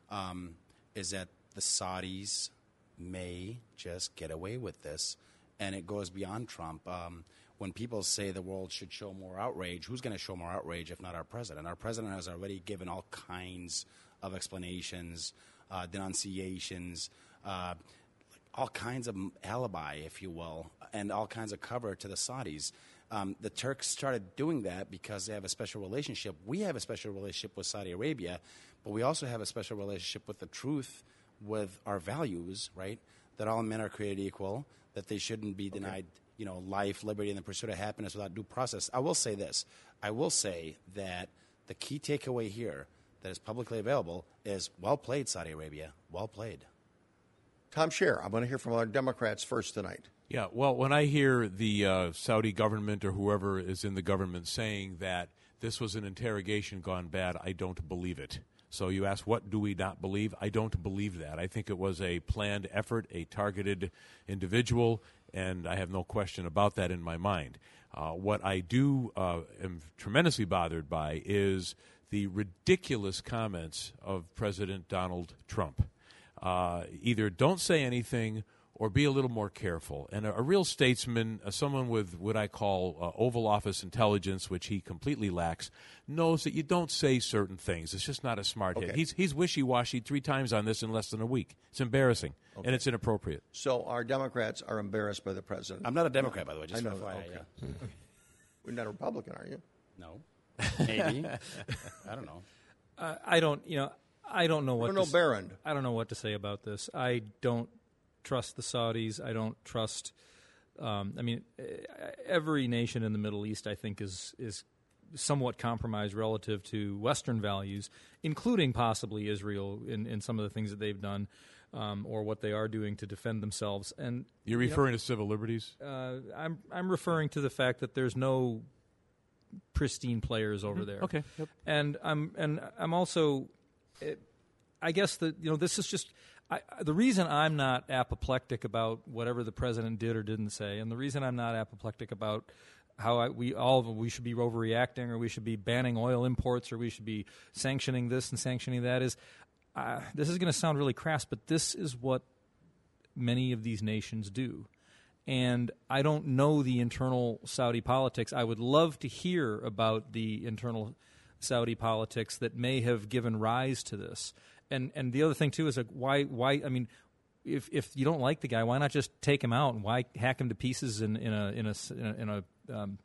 um, is that the Saudis may just get away with this, and it goes beyond Trump. Um, when people say the world should show more outrage, who's going to show more outrage if not our president? Our president has already given all kinds of explanations, uh, denunciations, uh, all kinds of alibi, if you will, and all kinds of cover to the Saudis. Um, the Turks started doing that because they have a special relationship. We have a special relationship with Saudi Arabia, but we also have a special relationship with the truth, with our values, right? That all men are created equal, that they shouldn't be denied, you know, life, liberty, and the pursuit of happiness without due process. I will say this: I will say that the key takeaway here that is publicly available is well played, Saudi Arabia. Well played. Tom Shaer, I'm going to hear from our Democrats first tonight. Yeah, well, when I hear the uh, Saudi government or whoever is in the government saying that this was an interrogation gone bad, I don't believe it. So you ask, what do we not believe? I don't believe that. I think it was a planned effort, a targeted individual, and I have no question about that in my mind. Uh, what I do uh, am tremendously bothered by is the ridiculous comments of President Donald Trump. Uh, either don't say anything or be a little more careful. And a, a real statesman, uh, someone with what I call uh, Oval Office intelligence, which he completely lacks, knows that you don't say certain things. It's just not a smart hit. He's, he's wishy washy three times on this in less than a week. It's embarrassing Okay. and it's inappropriate. So our Democrats are embarrassed by the president. I'm not a Democrat, by the way, just I for know. FYI, okay. yeah. You're not a Republican, are you? No. Maybe. I don't know. Uh, I don't, you know, I don't know what. don't to Barron. I don't know what to say about this. I don't trust the Saudis. I don't trust. Um, I mean, every nation in the Middle East, I think, is is somewhat compromised relative to Western values, including possibly Israel in, in some of the things that they've done. Um, or what they are doing to defend themselves, and You're you know, referring to civil liberties? uh, I'm I'm referring to the fact that there's no pristine players over Mhm. there. Okay, yep. And I'm and I'm also, it, I guess that you know this is just I, the reason I'm not apoplectic about whatever the president did or didn't say, and the reason I'm not apoplectic about how I, we all we should be overreacting or we should be banning oil imports or we should be sanctioning this and sanctioning that is uh, this is going to sound really crass, but this is what many of these nations do. And I don't know the internal Saudi politics. I would love to hear about the internal Saudi politics that may have given rise to this. And and the other thing too is like why why I mean if if you don't like the guy, why not just take him out and why hack him to pieces in, in a in a in a, in a um,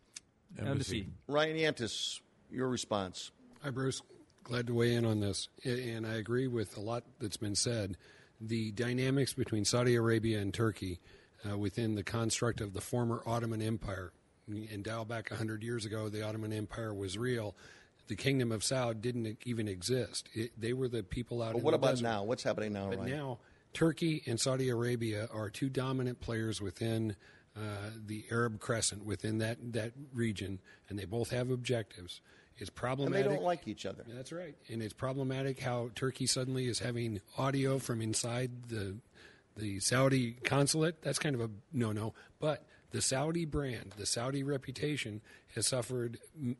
embassy? Ryan Antis, your response. Hi, Bruce. Glad to weigh in on this, and I agree with a lot that's been said. The dynamics between Saudi Arabia and Turkey uh, within the construct of the former Ottoman Empire, and dial back hundred years ago, the Ottoman Empire was real. The Kingdom of Saud didn't even exist. It, they were the people out. But what about desert. now? What's happening now, But now, Turkey and Saudi Arabia are two dominant players within uh, the Arab Crescent, within that, that region, and they both have objectives. It's and problematic. they don't like each other. That's right. And it's problematic how Turkey suddenly is having audio from inside the the Saudi consulate. That's kind of a no no. But the Saudi brand, the Saudi reputation has suffered m-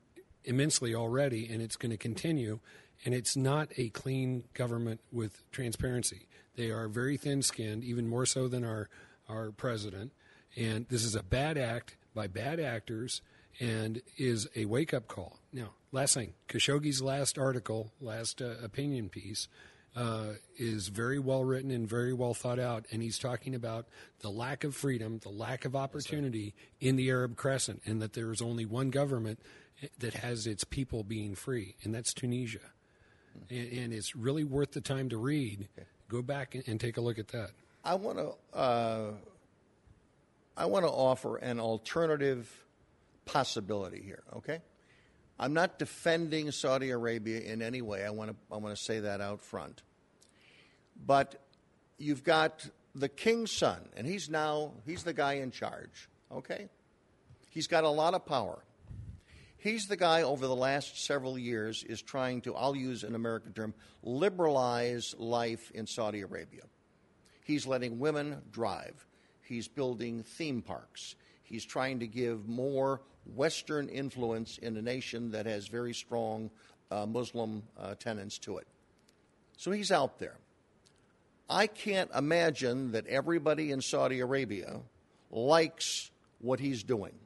immensely already, and it's going to continue. And it's not a clean government with transparency. They are very thin skinned, even more so than our, our president. And this is a bad act by bad actors and is a wake up call. Now, last thing Khashoggi's last article, last uh, opinion piece, uh, is very well written and very well thought out. And he's talking about the lack of freedom, the lack of opportunity in the Arab Crescent, and that there is only one government that has its people being free, and that's Tunisia. And, and it's really worth the time to read. Go back and, and take a look at that. I want to uh, I want to offer an alternative possibility here. Okay, I'm not defending Saudi Arabia in any way. I want to I want to say that out front. But you've got the king's son, and he's now he's the guy in charge. Okay, he's got a lot of power. He's the guy over the last several years is trying to, I'll use an American term, liberalize life in Saudi Arabia. He's letting women drive. He's building theme parks. He's trying to give more Western influence in a nation that has very strong uh, Muslim uh, tenets to it. So he's out there. I can't imagine that everybody in Saudi Arabia likes what he's doing.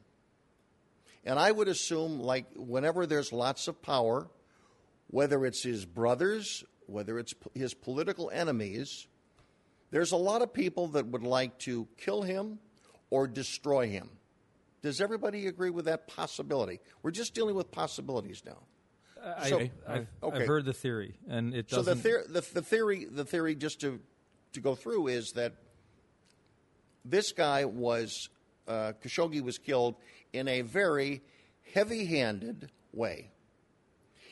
And I would assume, like, whenever there's lots of power, whether it's his brothers, whether it's p- his political enemies, there's a lot of people that would like to kill him or destroy him. Does everybody agree with that possibility? We're just dealing with possibilities now. I, So- I've, okay. Heard the theory, and it So the, doesn't. theor- the, the theory, the theory, just to to go through, is that this guy was uh, Khashoggi was killed in a very heavy-handed way.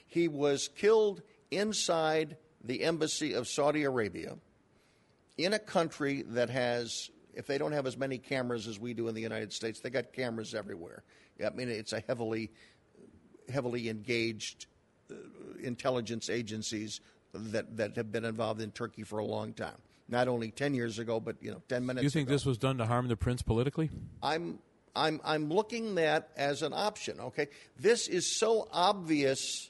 He was killed inside the embassy of Saudi Arabia, in a country that has, if they don't have as many cameras as we do in the United States, they got cameras everywhere. I mean, it's a heavily, heavily engaged uh, intelligence agencies that, that have been involved in Turkey for a long time. Not only 10 years ago, but, you know, 10 minutes Do you think ago. this was done to harm the prince politically? I'm I'm I'm looking that as an option. Okay, this is so obvious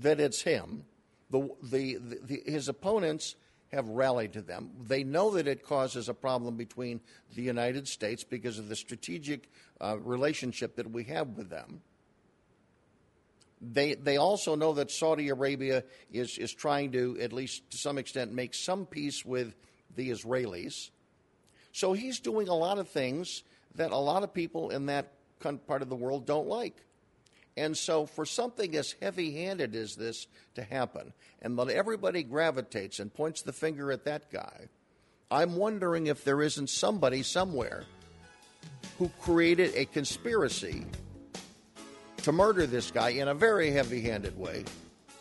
that it's him. The, the the, his opponents have rallied to them. They know that it causes a problem between the United States because of the strategic uh, relationship that we have with them. They they also know that Saudi Arabia is is trying to at least to some extent make some peace with the Israelis. So he's doing a lot of things that a lot of people in that part of the world don't like. And so, for something as heavy handed as this to happen, and that everybody gravitates and points the finger at that guy, I'm wondering if there isn't somebody somewhere who created a conspiracy to murder this guy in a very heavy handed way,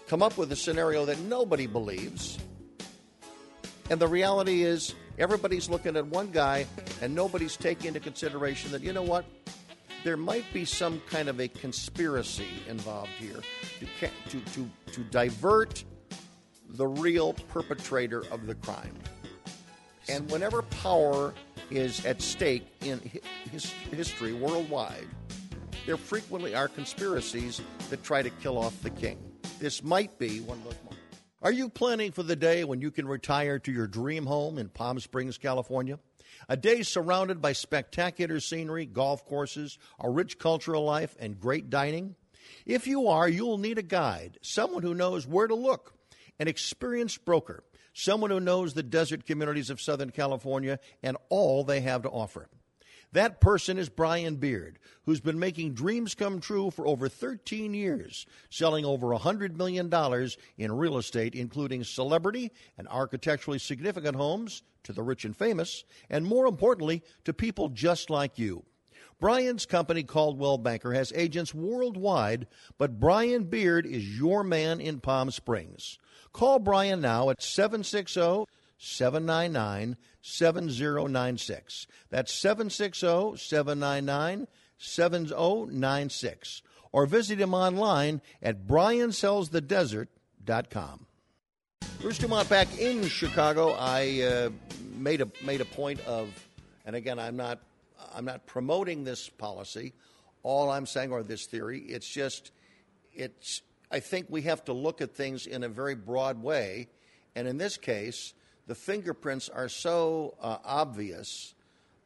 come up with a scenario that nobody believes. And the reality is, everybody's looking at one guy, and nobody's taking into consideration that, you know what? There might be some kind of a conspiracy involved here to, to, to, to divert the real perpetrator of the crime. And whenever power is at stake in his, history worldwide, there frequently are conspiracies that try to kill off the king. This might be one of those. Are you planning for the day when you can retire to your dream home in Palm Springs, California? A day surrounded by spectacular scenery, golf courses, a rich cultural life, and great dining? If you are, you'll need a guide, someone who knows where to look, an experienced broker, someone who knows the desert communities of Southern California and all they have to offer. That person is Brian Beard, who's been making dreams come true for over 13 years, selling over $100 million in real estate, including celebrity and architecturally significant homes to the rich and famous, and more importantly, to people just like you. Brian's company, Coldwell Banker, has agents worldwide, but Brian Beard is your man in Palm Springs. Call Brian now at 760 799 7096. That's 760 799 7096. Or visit him online at briansellsthedesert.com. Bruce Dumont back in Chicago. I uh, made a made a point of, and again, I'm not I'm not promoting this policy. All I'm saying, or this theory, it's just it's. I think we have to look at things in a very broad way, and in this case, the fingerprints are so uh, obvious.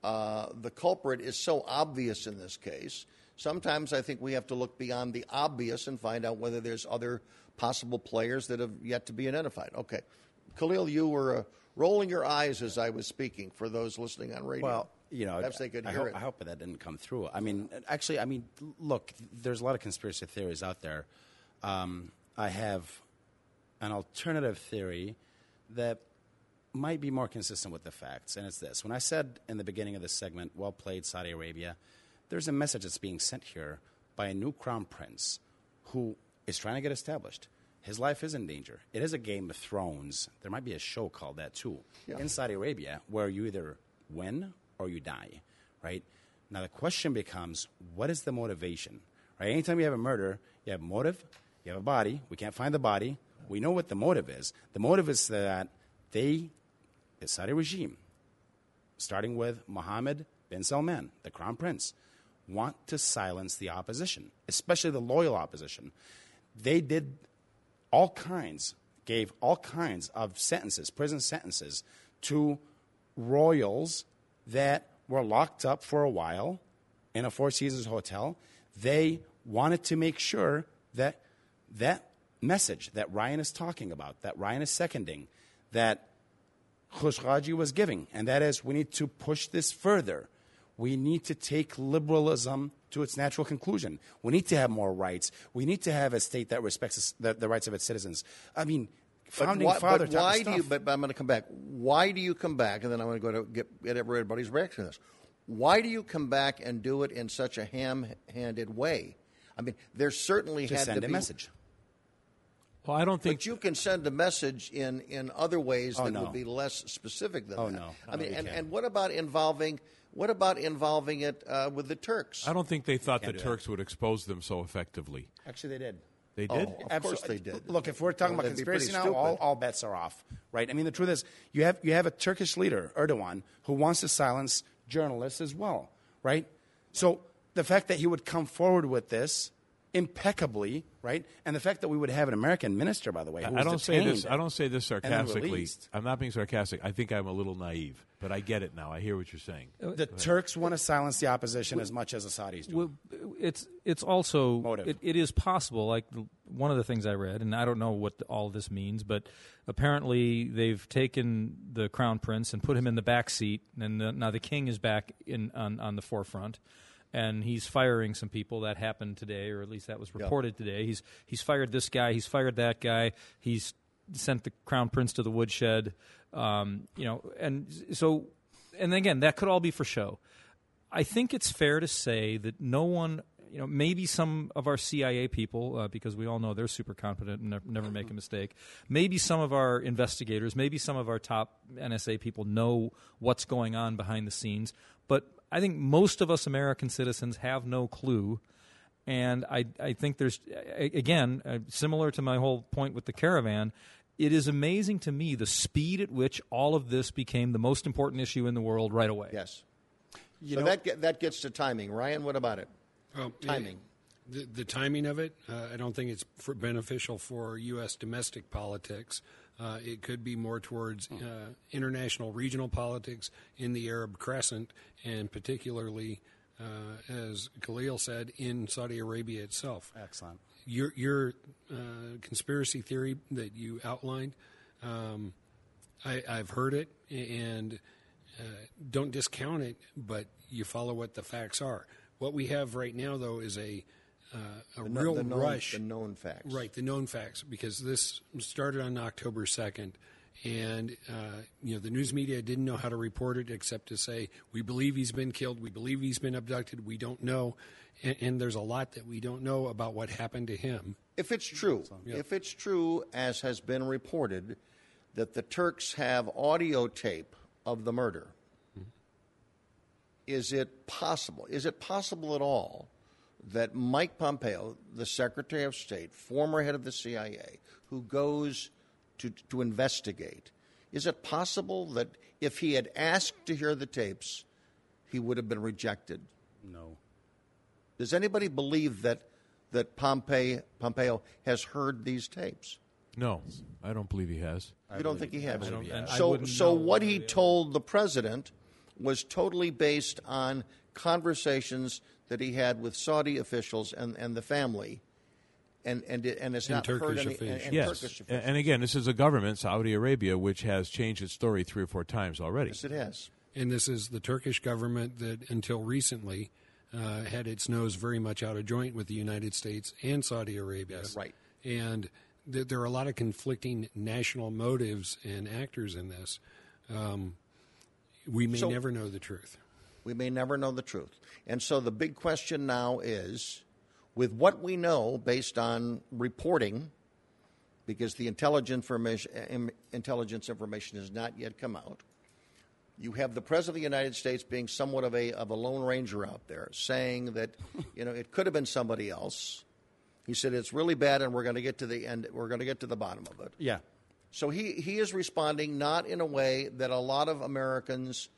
Uh, the culprit is so obvious in this case. Sometimes I think we have to look beyond the obvious and find out whether there's other possible players that have yet to be identified. Okay. Khalil, you were uh, rolling your eyes as I was speaking for those listening on radio. Well, you know, perhaps they could I hear hope, it. I hope that didn't come through. I mean, actually, I mean, look, there's a lot of conspiracy theories out there. Um, I have an alternative theory that might be more consistent with the facts, and it's this. When I said in the beginning of this segment, well played, Saudi Arabia, there's a message that's being sent here by a new crown prince who is trying to get established. His life is in danger. It is a Game of Thrones. There might be a show called that too Yeah. in Saudi Arabia where you either win or you die, right? Now the question becomes, what is the motivation? Right? Anytime you have a murder, you have motive, you have a body. We can't find the body. We know what the motive is. The motive is that they, the Saudi regime, starting with Mohammed bin Salman, the crown prince, want to silence the opposition, especially the loyal opposition. They did all kinds, gave all kinds of sentences, prison sentences, to royals that were locked up for a while in a Four Seasons hotel. They wanted to make sure that that message that Ryan is talking about, that Ryan is seconding, that Khashoggi was giving, and that is we need to push this further. We need to take liberalism to its natural conclusion. We need to have more rights. We need to have a state that respects the, the rights of its citizens. I mean, But founding why, father but why do you? But, but I'm going to come back. Why do you come back? And then I'm going to go to get, get everybody's reaction to this. Why do you come back and do it in such a ham-handed way? I mean, there certainly To had send to a be message. Well, I don't think. But you can send a message in, in other ways Oh, that no. would be less specific than Oh, that. no. I No, mean, you and, and what about involving what about involving it uh, with the Turks? I don't think they thought the Can't do that. Turks would expose them so effectively. Actually, they did. They Oh, did. of course they did. Look, if we're talking Well, about they'd be pretty conspiracy now, all, all bets are off, right? I mean, the truth is, you have you have a Turkish leader, Erdogan, who wants to silence journalists as well, right? So the fact that he would come forward with this impeccably, right, and the fact that we would have an American minister, by the way, who I don't say this. I don't say this sarcastically. I'm not being sarcastic. I think I'm a little naive, but I get it now. I hear what you're saying. Uh, the uh, Turks want to uh, silence the opposition as much as the Saudis do. Well, it's it's also Motive. it, it is possible. Like one of the things I read, and I don't know what all this means, but apparently they've taken the crown prince and put him in the back seat, and the, now the king is back in on, on the forefront, and he's firing some people. That happened today, or at least that was Yeah. reported today. He's he's fired this guy. He's fired that guy. He's sent the crown prince to the woodshed. Um, you know, and so, and again, that could all be for show. I think it's fair to say that no one, you know, maybe some of our CIA people, uh, because we all know they're super competent and never, never make a mistake. Maybe some of our investigators, maybe some of our top NSA people know what's going on behind the scenes. But I think most of us American citizens have no clue. And I, I think there's, again, uh, similar to my whole point with the caravan, it is amazing to me the speed at which all of this became the most important issue in the world right away. Yes. You so know- that get, that gets to timing. Ryan, what about it? Well, timing. The, the timing of it, uh, I don't think it's for beneficial for U.S. domestic politics. Uh, it could be more towards uh, international regional politics in the Arab Crescent, and particularly, uh, as Khalil said, in Saudi Arabia itself. Excellent. Your, your uh, conspiracy theory that you outlined, um, I, I've heard it, and uh, don't discount it, but you follow what the facts are. What we have right now, though, is a uh, a The real the known- rush. the known facts. right? The known facts, because this started on October second, and uh, you know the news media didn't know how to report it except to say we believe he's been killed, we believe he's been abducted, we don't know, and, and there's a lot that we don't know about what happened to him. If it's true, if it's true, as has been reported, that the Turks have audio tape of the murder, is it possible? Is it possible at all that Mike Pompeo, the Secretary of State, former head of the CIA, who goes to, to investigate, is it possible that if he had asked to hear the tapes, he would have been rejected? No. Does anybody believe that that Pompeo, Pompeo has heard these tapes? No, I don't believe he has. You don't think he has? believe he has. I So, wouldn't so know what he told the president was totally based on conversations that he had with Saudi officials and, and the family, and and and it's And not heard Turkish any, officials. and, and yes, Turkish A- officials. and again, this is a government, Saudi Arabia, which has changed its story three or four times already. Yes, it has. And this is the Turkish government that, until recently, uh, had its nose very much out of joint with the United States and Saudi Arabia. Right. And th- there are a lot of conflicting national motives and actors in this. Um, we may So- never know the truth. We may never know the truth. And so the big question now is with what we know based on reporting, because the intelligence information, intelligence information has not yet come out, you have the President of the United States being somewhat of a, of a Lone Ranger out there, saying that you know it could have been somebody else. He said it's really bad, and we're going to get to the end. We're going to get to the bottom of it. Yeah. So he, he is responding not in a way that a lot of Americans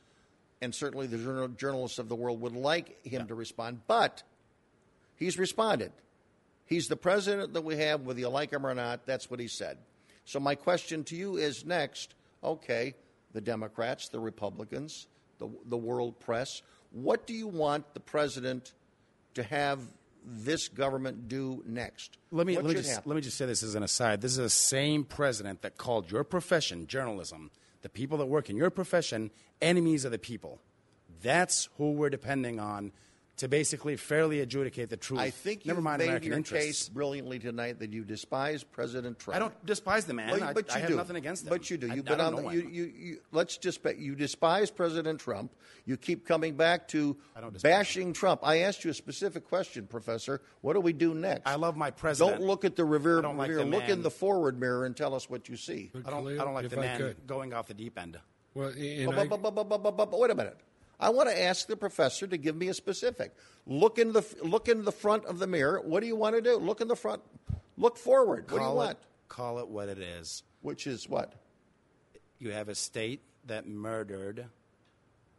and certainly the journal, journalists of the world would like him to respond, but he's responded. He's the president that we have, whether you like him or not. That's what he said. So my question to you is next okay, the Democrats, the Republicans, the, the world press, what do you want the president to have this government do next? Let me What let me just happen? let me just say this as an aside. This is the same president that called your profession, journalism, the people that work in your profession, enemies of the people. That's who we're depending on to basically fairly adjudicate the truth. I think Never you've mind made American your interests. case brilliantly tonight that you despise President Trump. I don't despise the man. Well, I, but you I have do. nothing against him. But you do. I- You've I been don't on the, know you, him. you, you, let's just you despise President Trump. You keep coming back to don't despise bashing Trump. I asked you a specific question, Professor. What do we do next? I love my president. Don't look at the rear I don't like mirror. the look man. in the forward mirror and tell us what you see. I don't, I don't like if the I man could. going off the deep end. Well, and But, I, wait a minute. I want to ask the professor to give me a specific. Look in the look in the front of the mirror. What do you want to do? Look in the front. Look forward. What do you Call want? it, call it what it is. Which is what? You have a state that murdered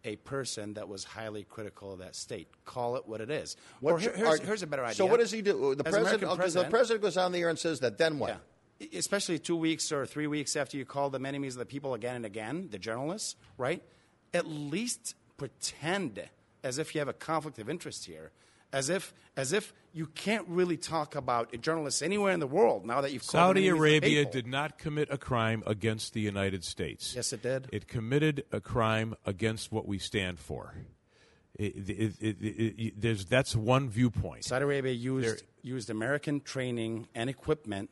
a person that was highly critical of that state. Call it what it is. or here- here's, are- here's a better idea. So what does he do? The president, president, the president goes on the air and says that. Then what? Yeah. Especially two weeks or three weeks after you call them enemies of the people again and again, the journalists, right? At least pretend as if you have a conflict of interest here, as if as if you can't really talk about journalists anywhere in the world now that you've Saudi Arabia did not commit a crime against the United States. Yes, it did. It committed a crime against what we stand for. It, it, it, it, it- there's, that's one viewpoint. Saudi Arabia used used American training and equipment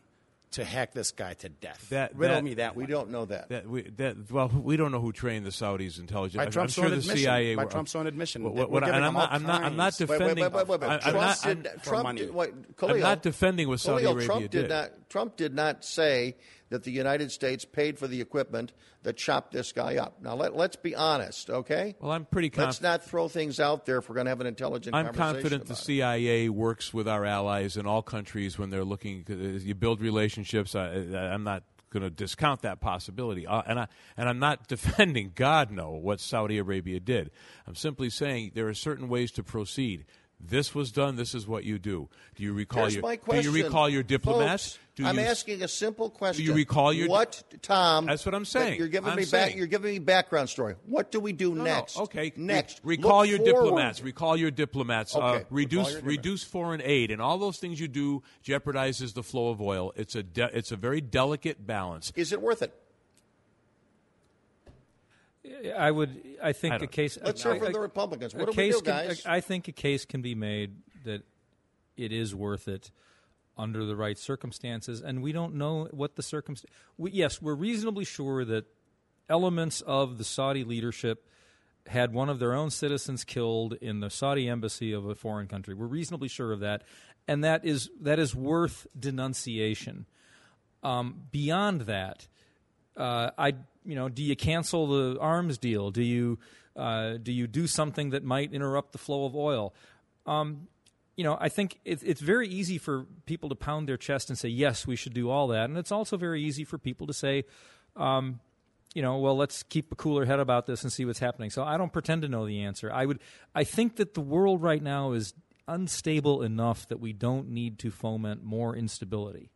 to hack this guy to death. That- Riddle that- me that We one. don't know that. That we, that well, we don't know who trained the Saudis' intelligence. By I'm- Trump's I'm sure own the admission. CIA. By were- Trump's own admission. What- They what- and I'm not. I'm not. I'm not kinds. Wait, wait, defending. wait, wait, wait, wait. I- I'm not. I'm- Trump money. did, what, I'm not defending what Saudi Khalil, Arabia Trump did did. not. Trump did not say that the United States paid for the equipment that chopped this guy up. Now let, let's be honest, okay? Well, I'm pretty Let's confident. not throw things out there if we're going to have an intelligent I'm confident the it. CIA works with our allies in all countries when they're looking. You build relationships, I, I'm not going to discount that possibility, uh, and I and I'm not defending God no what Saudi Arabia did. I'm simply saying there are certain ways to proceed. This was done. This is what you do. Do you recall Here's your my question. Do you recall your diplomats? Folks, do I'm you, asking a simple question. Do you recall your what, Tom? That's what I'm saying. You're giving I'm me back. You're giving me background story. What do we do No, no. next? Okay, next. Re- recall your diplomats. Recall your diplomats. Okay, Uh, reduce reduce foreign aid and all those things you do jeopardizes the flow of oil. It's a de- it's a very delicate balance. Is it worth it? I would. I think I a case. Let's a- hear from the Republicans. a What do we case do, can- guys? I think a case can be made that it is worth it under the right circumstances, and we don't know what the circumstance. We, yes, we're reasonably sure that elements of the Saudi leadership had one of their own citizens killed in the Saudi embassy of a foreign country. We're reasonably sure of that, and that is that is worth denunciation. Um, beyond that, uh, I you know, do you cancel the arms deal? Do you uh, do you do something that might interrupt the flow of oil? Um, you know, I think it's it's very easy for people to pound their chest and say yes, we should do all that, and it's also very easy for people to say. Um, you know, well, let's keep a cooler head about this and see what's happening. So I don't pretend to know the answer. I would, I think that the world right now is unstable enough that we don't need to foment more instability.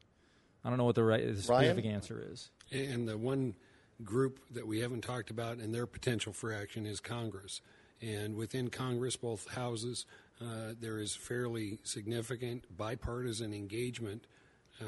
I don't know what the right the specific answer is. And the one group that we haven't talked about and their potential for action is Congress. And within Congress, both houses, uh, there is fairly significant bipartisan engagement uh,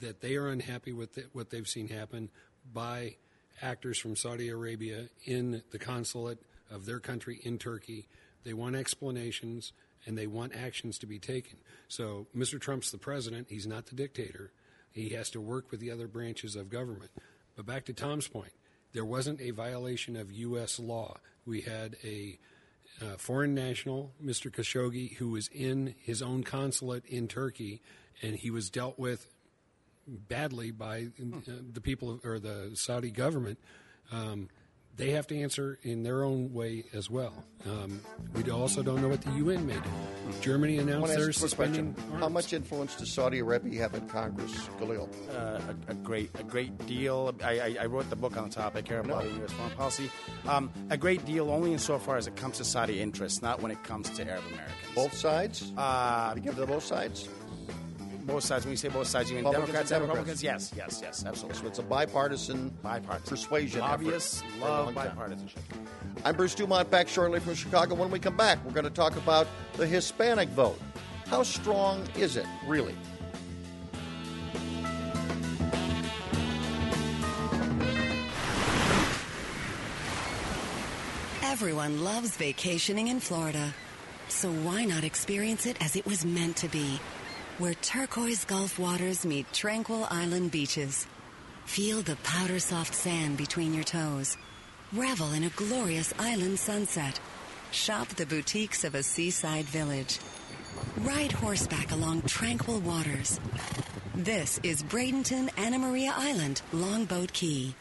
that they are unhappy with the, what they've seen happen by actors from Saudi Arabia in the consulate of their country in Turkey. They want explanations and they want actions to be taken. So, Mr. Trump's the president, he's not the dictator. He has to work with the other branches of government. But back to Tom's point, there wasn't a violation of U.S. law. We had a uh, foreign national, Mr. Khashoggi, who was in his own consulate in Turkey, and he was dealt with badly by uh, the people or the Saudi government. Um, they have to answer in their own way as well. Um, we also don't know what the UN may do. Germany announced to they're ask a quick suspending. How much influence does Saudi Arabia have in Congress, Khalil? uh, a, a great a great deal. I, I, I wrote the book on the topic, Arab Lobby, U.S. Foreign Policy. Um, a great deal only insofar as it comes to Saudi interests, not when it comes to Arab Americans. Both sides? Uh, you give to both sides? Both sides. When you say both sides, you mean Republicans Democrats and and Democrats. Republicans? Yes, yes, yes, absolutely. So it's a bipartisan, bipartisan persuasion Lobbyists effort for a love long time. bipartisanship. I'm Bruce Dumont, back shortly from Chicago. When we come back, we're going to talk about the Hispanic vote. How strong is it, really? Everyone loves vacationing in Florida. So why not experience it as it was meant to be? Where turquoise Gulf waters meet tranquil island beaches. Feel the powder soft sand between your toes. Revel in a glorious island sunset. Shop the boutiques of a seaside village. Ride horseback along tranquil waters. This is Bradenton Anna Maria Island, Longboat Key.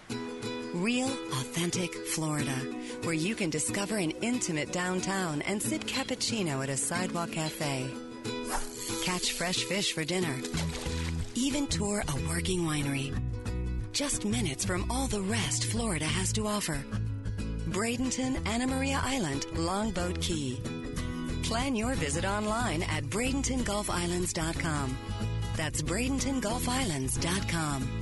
Real, authentic Florida, where you can discover an intimate downtown and sip cappuccino at a sidewalk cafe. Catch fresh fish for dinner. Even tour a working winery. Just minutes from all the rest Florida has to offer. Bradenton Anna Maria Island, Longboat Key. Plan your visit online at BradentonGulfIslands.com. That's BradentonGulfIslands.com.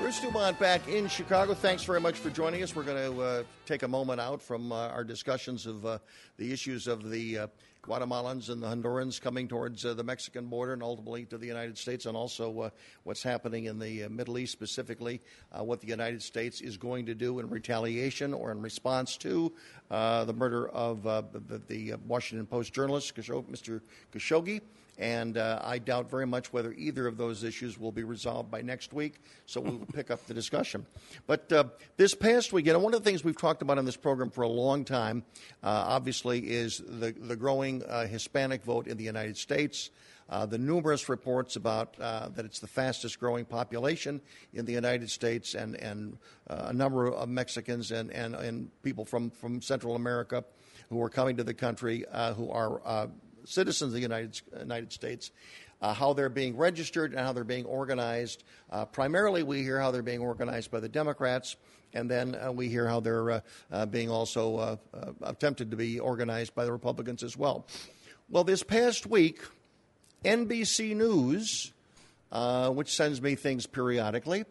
Bruce Dumont back in Chicago. Thanks very much for joining us. We're going to uh, take a moment out from uh, our discussions of uh, the issues of the uh, Guatemalans and the Hondurans coming towards uh, the Mexican border and ultimately to the United States, and also uh, what's happening in the uh, Middle East, specifically what the United States is going to do in retaliation or in response to the murder of the, the Washington Post journalist, Mr. Khashoggi. And uh, I doubt very much whether either of those issues will be resolved by next week, so we'll pick up the discussion. But uh, this past weekend, one of the things we've talked about on this program for a long time, uh, obviously, is the, the growing uh, Hispanic vote in the United States. Uh, the numerous reports about uh, that it's the fastest growing population in the United States, and, and uh, a number of Mexicans and, and, and people from, from Central America who are coming to the country uh, who are uh, citizens of the United, United States, uh, how they're being registered and how they're being organized. Uh, primarily, we hear how they're being organized by the Democrats. and then uh, we hear how they're uh, uh, being also uh, uh, attempted to be organized by the Republicans as well. Well, this past week, NBC News, uh, which sends me things periodically,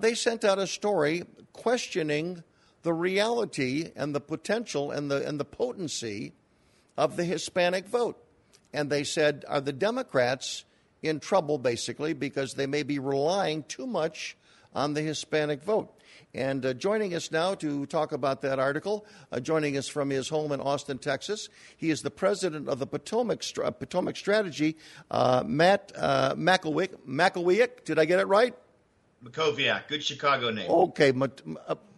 they sent out a story questioning the reality and the potential and the and the potency of the Hispanic vote. And they said, are the Democrats in trouble basically because they may be relying too much on the Hispanic vote? And uh, joining us now to talk about that article, uh, joining us from his home in Austin, Texas, he is the president of the Potomac, Potomac Strategy, uh, Matt uh, McElweak. Did I get it right? Mackowiak, good Chicago name. Okay, M-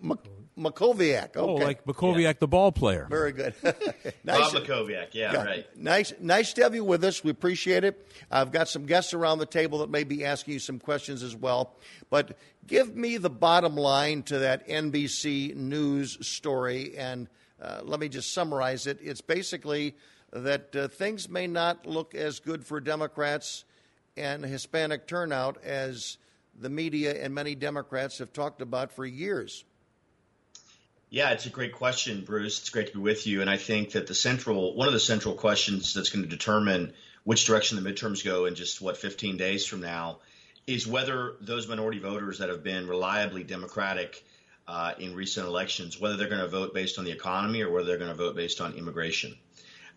M- Mackowiak. Oh, okay. Oh, like Mackowiak, yeah. the ball player. Very good. nice. Bob Mackowiak, yeah, yeah, right. Nice, nice to have you with us. We appreciate it. I've got some guests around the table that may be asking you some questions as well. But give me the bottom line to that NBC News story, and uh, let me just summarize it. It's basically that uh, things may not look as good for Democrats and Hispanic turnout as the media and many Democrats have talked about for years. Yeah, it's a great question, Bruce. It's great to be with you. And I think that the central, one of the central questions that's going to determine which direction the midterms go in just what 15 days from now is whether those minority voters that have been reliably Democratic uh, in recent elections, whether they're going to vote based on the economy or whether they're going to vote based on immigration.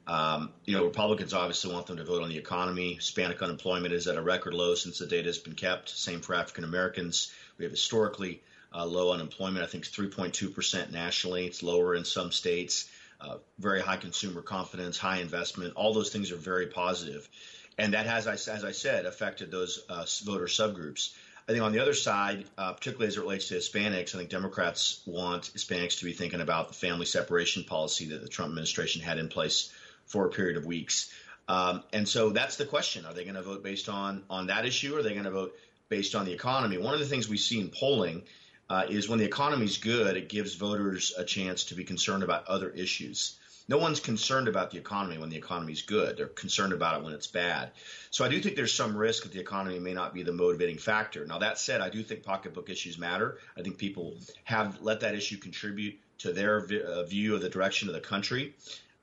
Um, you know, Republicans obviously want them to vote on the economy. Hispanic unemployment is at a record low since the data has been kept. Same for African Americans. We have historically uh, low unemployment. I think it's 3.2% nationally. It's lower in some states. Uh, very high consumer confidence, high investment. All those things are very positive. And that has, as I said, affected those uh, voter subgroups. I think on the other side, uh, particularly as it relates to Hispanics, I think Democrats want Hispanics to be thinking about the family separation policy that the Trump administration had in place for a period of weeks. Um, and so that's the question: Are they going to vote based on on that issue, or are they going to vote based on the economy? One of the things we see in polling uh, is when the economy is good, it gives voters a chance to be concerned about other issues. No one's concerned about the economy when the economy is good. They're concerned about it when it's bad. So I do think there's some risk that the economy may not be the motivating factor. Now that said, I do think pocketbook issues matter. I think people have let that issue contribute to their uh, view of the direction of the country.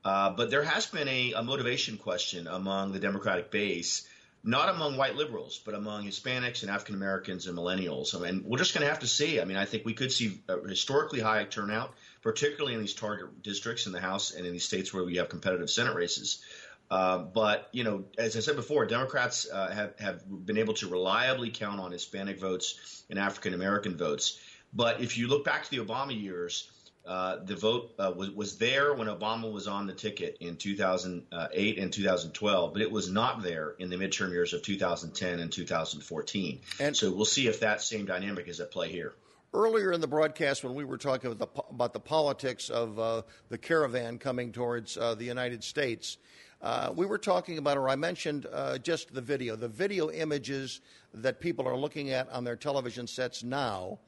Uh, but there has been a, a motivation question among the Democratic base not among white liberals, but among Hispanics and African Americans and millennials. I mean, we're just going to have to see. I mean, I think we could see historically high turnout, particularly in these target districts in the House and in these states where we have competitive Senate races. Uh, but you know, as I said before, Democrats uh, have have been able to reliably count on Hispanic votes and African American votes. But if you look back to the Obama years, uh, the vote uh, was was there when Obama was on the ticket in 2008 and 2012, but it was not there in the midterm years of 2010 and 2014. And so we'll see if that same dynamic is at play here. Earlier in the broadcast, when we were talking about the, about the politics of uh, the caravan coming towards uh, the United States, uh, we were talking about, or I mentioned uh, just the video, the video images that people are looking at on their television sets now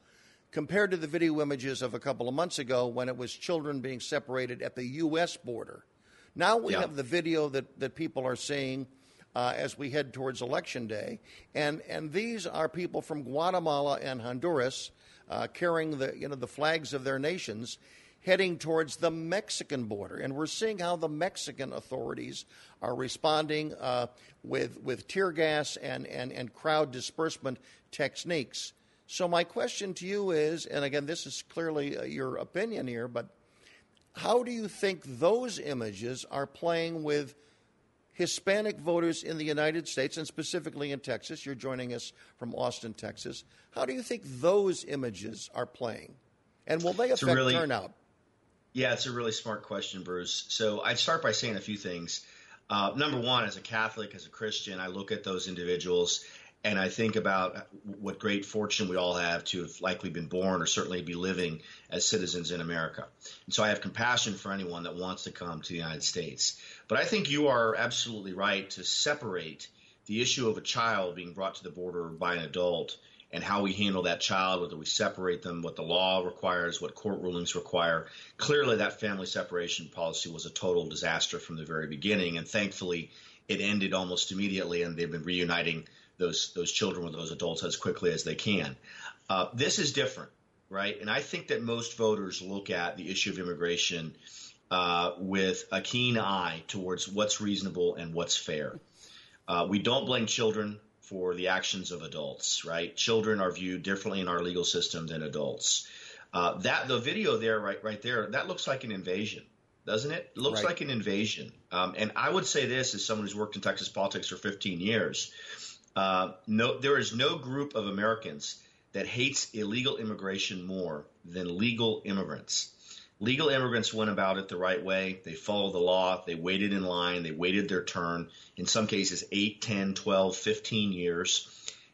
compared to the video images of a couple of months ago when it was children being separated at the U.S. border. Now we yeah. have the video that, that people are seeing uh, as we head towards Election Day. And, and these are people from Guatemala and Honduras uh, carrying the, you know, the flags of their nations heading towards the Mexican border. And we're seeing how the Mexican authorities are responding uh, with, with tear gas and, and, and crowd disbursement techniques. So, my question to you is, and again, this is clearly uh, your opinion here, but how do you think those images are playing with Hispanic voters in the United States and specifically in Texas? You're joining us from Austin, Texas. How do you think those images are playing? And will they affect really, turnout? Yeah, it's a really smart question, Bruce. So I'd start by saying a few things. Uh, number one, as a Catholic, as a Christian, I look at those individuals and I think about what great fortune we all have to have likely been born or certainly be living as citizens in America. And so I have compassion for anyone that wants to come to the United States. But I think you are absolutely right to separate the issue of a child being brought to the border by an adult and how we handle that child, whether we separate them, what the law requires, what court rulings require. Clearly, that family separation policy was a total disaster from the very beginning. And thankfully, it ended almost immediately, and they've been reuniting those those children with those adults as quickly as they can. Uh, this is different, right? And I think that most voters look at the issue of immigration uh, with a keen eye towards what's reasonable and what's fair. Uh, we don't blame children for the actions of adults, right? Children are viewed differently in our legal system than adults. Uh, that the video there, right, right there, that looks like an invasion, doesn't it? It looks right. like an invasion. Um, and I would say this as someone who's worked in Texas politics for 15 years. Uh, no, there is no group of Americans that hates illegal immigration more than legal immigrants. Legal immigrants went about it the right way. They followed the law. They waited in line. They waited their turn. In some cases, 8, 10, 12, 15 years.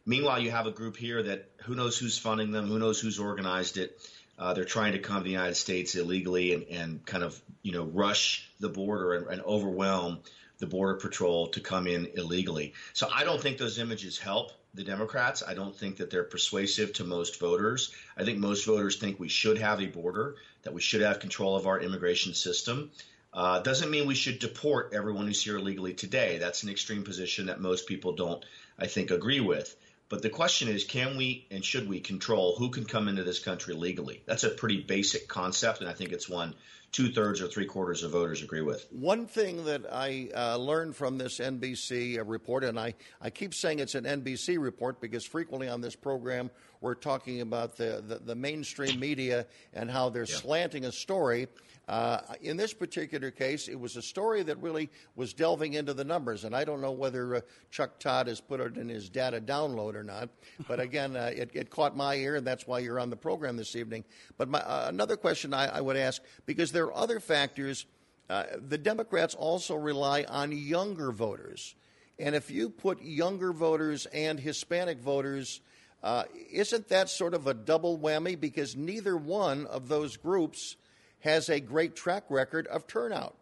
Meanwhile, you have a group here that who knows who's funding them, who knows who's organized it. Uh, they're trying to come to the United States illegally and, and kind of, you know, rush the border and, and overwhelm the border patrol to come in illegally. So I don't think those images help the Democrats. I don't think that they're persuasive to most voters. I think most voters think we should have a border, that we should have control of our immigration system. Uh, doesn't mean we should deport everyone who's here illegally today. That's an extreme position that most people don't, I think, agree with. But the question is, can we and should we control who can come into this country legally? That's a pretty basic concept, and I think it's one two thirds or three quarters of voters agree with. One thing that I uh, learned from this NBC uh, report, and I, I keep saying it's an NBC report because frequently on this program we're talking about the, the, the mainstream media and how they're yeah. slanting a story. Uh, in this particular case, it was a story that really was delving into the numbers, and I don't know whether uh, Chuck Todd has put it in his data download or not. But again, uh, it, it, caught my ear, and that's why you're on the program this evening. But my, uh, another question I, I, would ask, because there are other factors, uh, the Democrats also rely on younger voters, and if you put younger voters and Hispanic voters uh, isn't that sort of a double whammy? Because neither one of those groups has a great track record of turnout.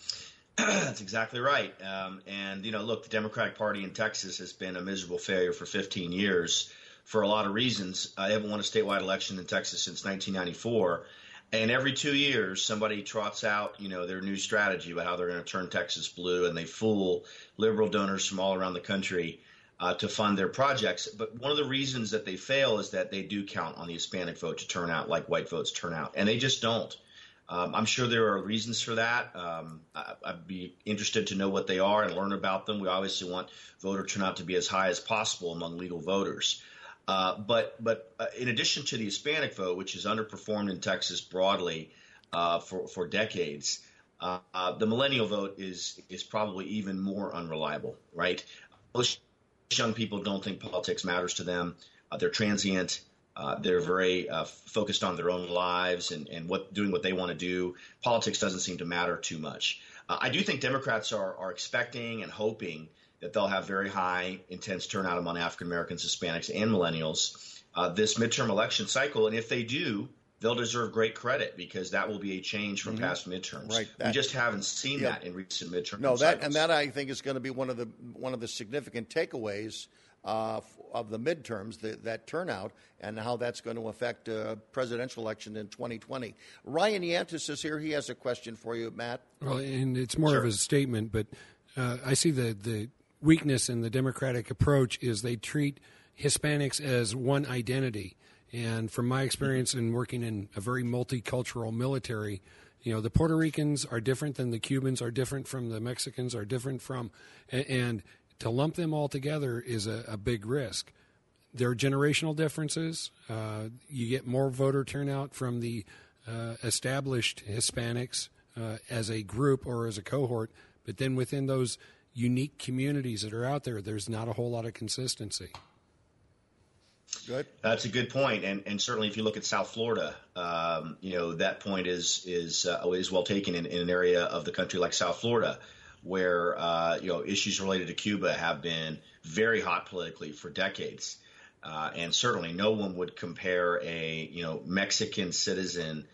That's exactly right. Um, and, you know, look, the Democratic Party in Texas has been a miserable failure for 15 years for a lot of reasons. I haven't won a statewide election in Texas since 1994. And every two years, somebody trots out, you know, their new strategy about how they're going to turn Texas blue, and they fool liberal donors from all around the country uh, to fund their projects. But one of the reasons that they fail is that they do count on the Hispanic vote to turn out like white votes turn out, and they just don't. Um, I'm sure there are reasons for that. Um, I, would be interested to know what they are and learn about them. We obviously want voter turnout to be as high as possible among legal voters. Uh, but but uh, in addition to the Hispanic vote, which has underperformed in Texas broadly uh, for for decades, uh, uh, the millennial vote is is probably even more unreliable. Right? Most young people don't think politics matters to them. Uh, they're transient. Uh, they're very uh, focused on their own lives and, and what doing what they want to do. Politics doesn't seem to matter too much. Uh, I do think Democrats are, are expecting and hoping that they'll have very high, intense turnout among African Americans, Hispanics, and millennials uh, this midterm election cycle. And if they do, they'll deserve great credit because that will be a change from mm-hmm. past midterms. Right. That, we just haven't seen that in recent midterms. No, that cycles. and that I think is going to be one of the one of the significant takeaways uh, of the midterms, the, that turnout, and how that's going to affect uh, presidential election in 2020. Ryan Yantis is here. He has a question for you, Matt. Well, and it's more sure. of a statement, but uh, I see the the weakness in the Democratic approach is they treat Hispanics as one identity and from my experience in working in a very multicultural military, you know, the Puerto Ricans are different than the Cubans, are different from the Mexicans, are different from, and to lump them all together is a, a big risk. There are generational differences. Uh, you get more voter turnout from the uh, established Hispanics uh, as a group or as a cohort, but then within those unique communities that are out there, there's not a whole lot of consistency. Good. That's a good point, and and certainly if you look at South Florida, um, you know that point is is uh, is well taken in, in, an area of the country like South Florida, where uh, you know issues related to Cuba have been very hot politically for decades, uh, and certainly no one would compare a you know Mexican citizen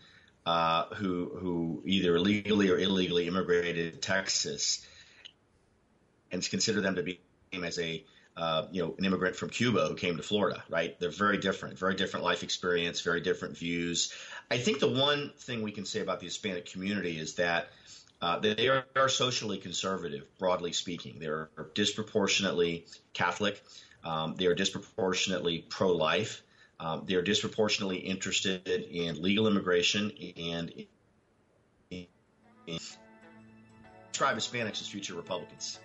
uh, who who either legally or illegally immigrated to Texas and consider them to be as a uh, you know, an immigrant from Cuba who came to Florida, right? They're very different, very different life experience, very different views. I think the one thing we can say about the Hispanic community is that uh, they are, are, socially conservative, broadly speaking. They're disproportionately Catholic. Um, they are disproportionately pro-life. Um, they're disproportionately interested in legal immigration and in, in, describe Hispanics as future Republicans.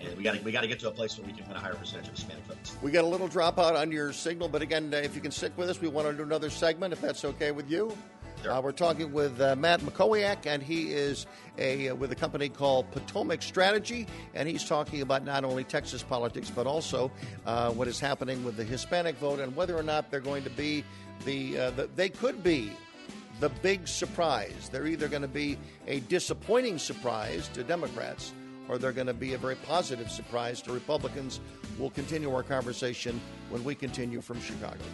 And we got to we got to get to a place where we can win a higher percentage of Hispanic votes. We got a little dropout on your signal, but again, uh, if you can stick with us, we want to do another segment, if that's okay with you. Sure. Uh, we're talking with uh, Matt Mackowiak, and he is a uh, with a company called Potomac Strategy, and he's talking about not only Texas politics but also uh, what is happening with the Hispanic vote and whether or not they're going to be the, uh, the they could be the big surprise. They're either going to be a disappointing surprise to Democrats or they're going to be a very positive surprise to Republicans. We'll continue our conversation when we continue from Chicago.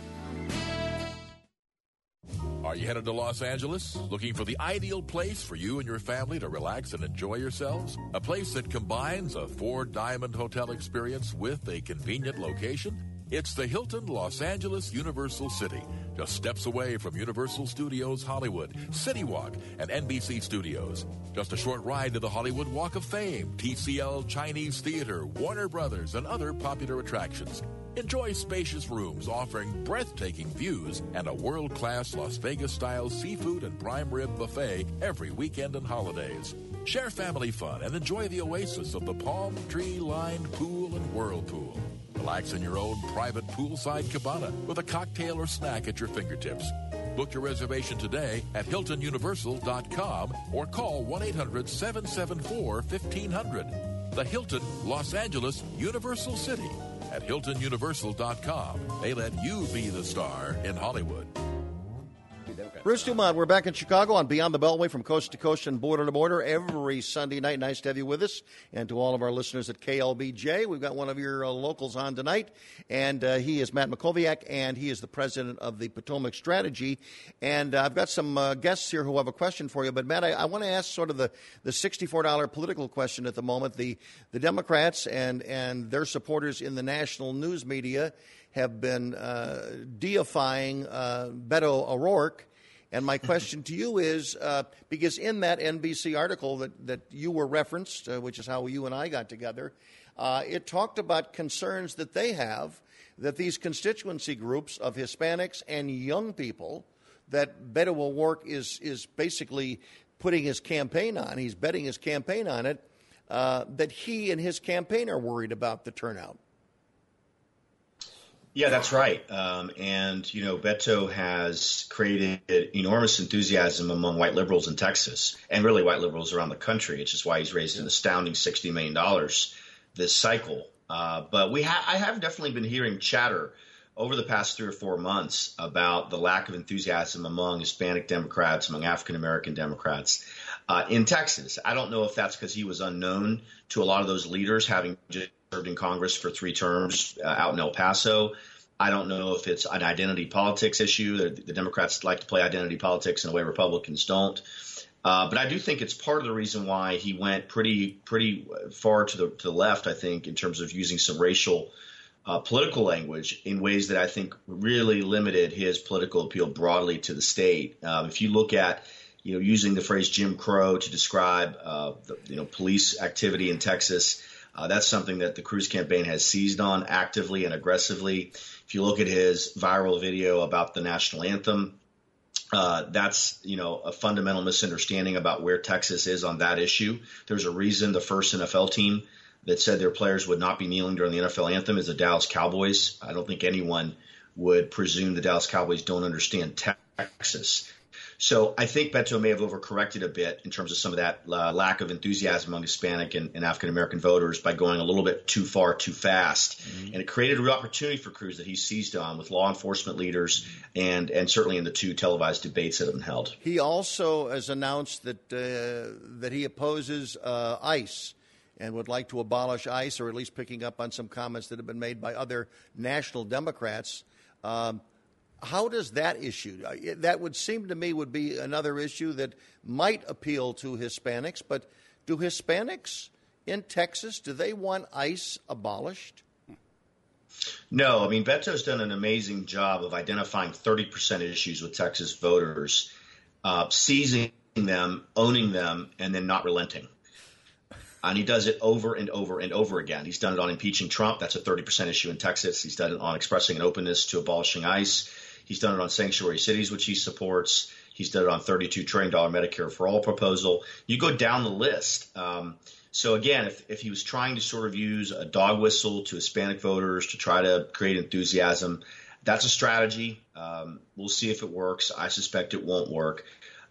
Are you headed to Los Angeles? Looking for the ideal place for you and your family to relax and enjoy yourselves? A place that combines a four diamond hotel experience with a convenient location? It's the Hilton Los Angeles Universal City, just steps away from Universal Studios Hollywood, City Walk, and NBC Studios. Just a short ride to the Hollywood Walk of Fame, TCL Chinese Theater, Warner Brothers, and other popular attractions. Enjoy spacious rooms offering breathtaking views and a world class Las Vegas style seafood and prime rib buffet every weekend and holidays. Share family fun and enjoy the oasis of the palm tree lined pool and whirlpool. Relax in your own private poolside cabana with a cocktail or snack at your fingertips. Book your reservation today at HiltonUniversal.com or call 1 800 774 1500. The Hilton Los Angeles Universal City at HiltonUniversal.com. They let you be the star in Hollywood. Bruce Dumont, we're back in Chicago on Beyond the Beltway from coast to coast and border to border every Sunday night. Nice to have you with us. And to all of our listeners at KLBJ, we've got one of your uh, locals on tonight. And uh, he is Matt Mackowiak, and he is the president of the Potomac Strategy. And uh, I've got some uh, guests here who have a question for you. But, Matt, I, I want to ask sort of the, the $64 political question at the moment. The, the Democrats and, and their supporters in the national news media have been uh, deifying uh, Beto O'Rourke and my question to you is uh, because in that NBC article that, that you were referenced, uh, which is how you and I got together, uh, it talked about concerns that they have that these constituency groups of Hispanics and young people that Beto O'Rourke is, is basically putting his campaign on, he's betting his campaign on it, uh, that he and his campaign are worried about the turnout. Yeah, that's right. Um, and, you know, Beto has created enormous enthusiasm among white liberals in Texas and really white liberals around the country, which is why he's raised an astounding $60 million this cycle. Uh, but we ha- I have definitely been hearing chatter over the past three or four months about the lack of enthusiasm among Hispanic Democrats, among African American Democrats uh, in Texas. I don't know if that's because he was unknown to a lot of those leaders, having just served in Congress for three terms uh, out in El Paso. I don't know if it's an identity politics issue. The, the Democrats like to play identity politics in a way Republicans don't. Uh, but I do think it's part of the reason why he went pretty pretty far to the to the left. I think in terms of using some racial uh, political language in ways that I think really limited his political appeal broadly to the state. Um, if you look at you know using the phrase Jim Crow to describe uh, the, you know police activity in Texas. Uh, that's something that the Cruz campaign has seized on actively and aggressively. If you look at his viral video about the national anthem, uh, that's you know a fundamental misunderstanding about where Texas is on that issue. There's a reason the first NFL team that said their players would not be kneeling during the NFL anthem is the Dallas Cowboys. I don't think anyone would presume the Dallas Cowboys don't understand Texas. So I think Beto may have overcorrected a bit in terms of some of that uh, lack of enthusiasm among Hispanic and, and, African American voters by going a little bit too far too fast, mm-hmm. and it created a real opportunity for Cruz that he seized on with law enforcement leaders and and certainly in the two televised debates that have been held. He also has announced that uh, that he opposes uh, ICE and would like to abolish ICE, or at least picking up on some comments that have been made by other national Democrats. Um, how does that issue uh, that would seem to me would be another issue that might appeal to Hispanics, but do Hispanics in Texas do they want ICE abolished? No, I mean Beto's done an amazing job of identifying 30% issues with Texas voters, uh, seizing them, owning them, and then not relenting. And he does it over and over and over again. He's done it on impeaching Trump. That's a 30% issue in Texas. He's done it on expressing an openness to abolishing ICE. He's done it on sanctuary cities, which he supports. He's done it on $32 trillion Medicare for all proposal. You go down the list. Um, so again, if, if he was trying to sort of use a dog whistle to Hispanic voters to try to create enthusiasm, that's a strategy. Um, we'll see if it works. I suspect it won't work.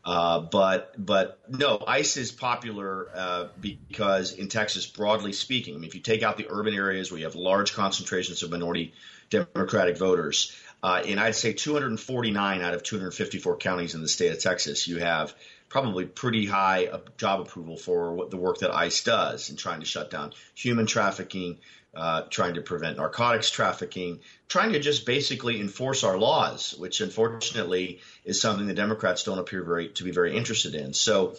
Uh, but but no, ICE is popular uh, because in Texas, broadly speaking, I mean, if you take out the urban areas where you have large concentrations of minority Democratic voters, uh, in I'd say 249 out of 254 counties in the state of Texas, you have probably pretty high job approval for what the work that ICE does in trying to shut down human trafficking, uh, trying to prevent narcotics trafficking, trying to just basically enforce our laws, which unfortunately is something the Democrats don't appear very to be very interested in. So.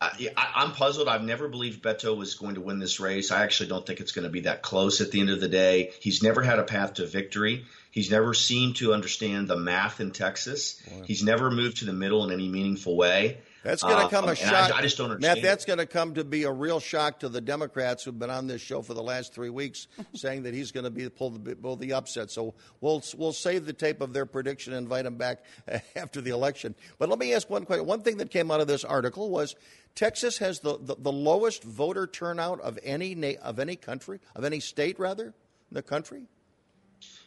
I, am puzzled. I've never believed Beto was going to win this race. I actually don't think it's going to be that close at the end of the day. He's never had a path to victory. He's never seemed to understand the math in Texas. He's never moved to the middle in any meaningful way. That's going to come uh, a shock. I, I, just don't understand. Matt, that's going to come to be a real shock to the Democrats who've been on this show for the last three weeks, saying that he's going to be pull the pull the upset. So we'll we'll save the tape of their prediction and invite him back after the election. But let me ask one question. One thing that came out of this article was Texas has the, the, the lowest voter turnout of any na- of any country of any state rather in the country.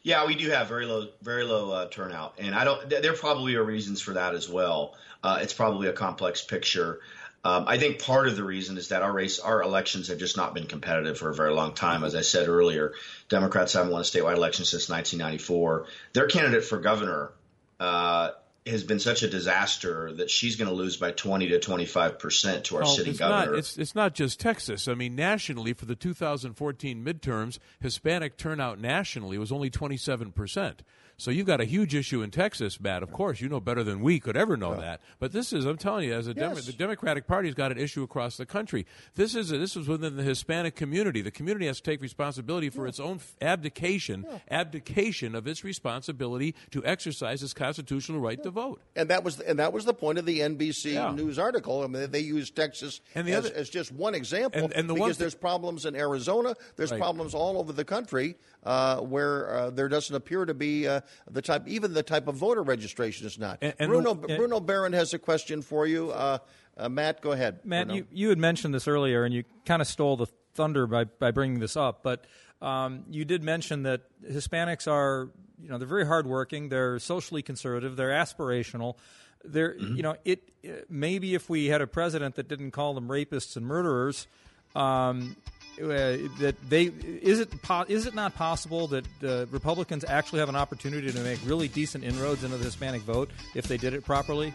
Yeah, we do have very low, very low uh, turnout, and I don't. There probably are reasons for that as well. Uh, it's probably a complex picture. Um, I think part of the reason is that our race, our elections have just not been competitive for a very long time. As I said earlier, Democrats haven't won a statewide election since 1994. Their candidate for governor uh, has been such a disaster that she's going to lose by 20 to 25 percent to our well, city it's governor. Not, it's, it's not just Texas. I mean, nationally, for the 2014 midterms, Hispanic turnout nationally was only 27 percent. So you've got a huge issue in Texas, Matt. Of course, you know better than we could ever know that. But this is, I'm telling you, as a yes. Demo- the Democratic Party's got an issue across the country. This is a, this is within the Hispanic community. The community has to take responsibility for yeah. its own abdication, yeah. abdication of its responsibility to exercise its constitutional right yeah. to vote. And that was and that was the point of the NBC News article. I mean, they used Texas and the as, other, as just one example and, and the because there's problems in Arizona, there's right. problems all over the country uh, where uh, there doesn't appear to be uh, the type, even the type of voter registration is not. And, and Bruno, the, Bruno Behrend has a question for you. Uh, uh, Matt, go ahead. Matt, Bruno. you, you had mentioned this earlier, and you kind of stole the thunder by, by bringing this up, but um, you did mention that Hispanics are, you know, they're very hardworking, they're socially conservative, they're aspirational. They're, mm-hmm. you know, it maybe if we had a president that didn't call them rapists and murderers, um, that they is it po- is it not possible that uh, Republicans actually have an opportunity to make really decent inroads into the Hispanic vote if they did it properly?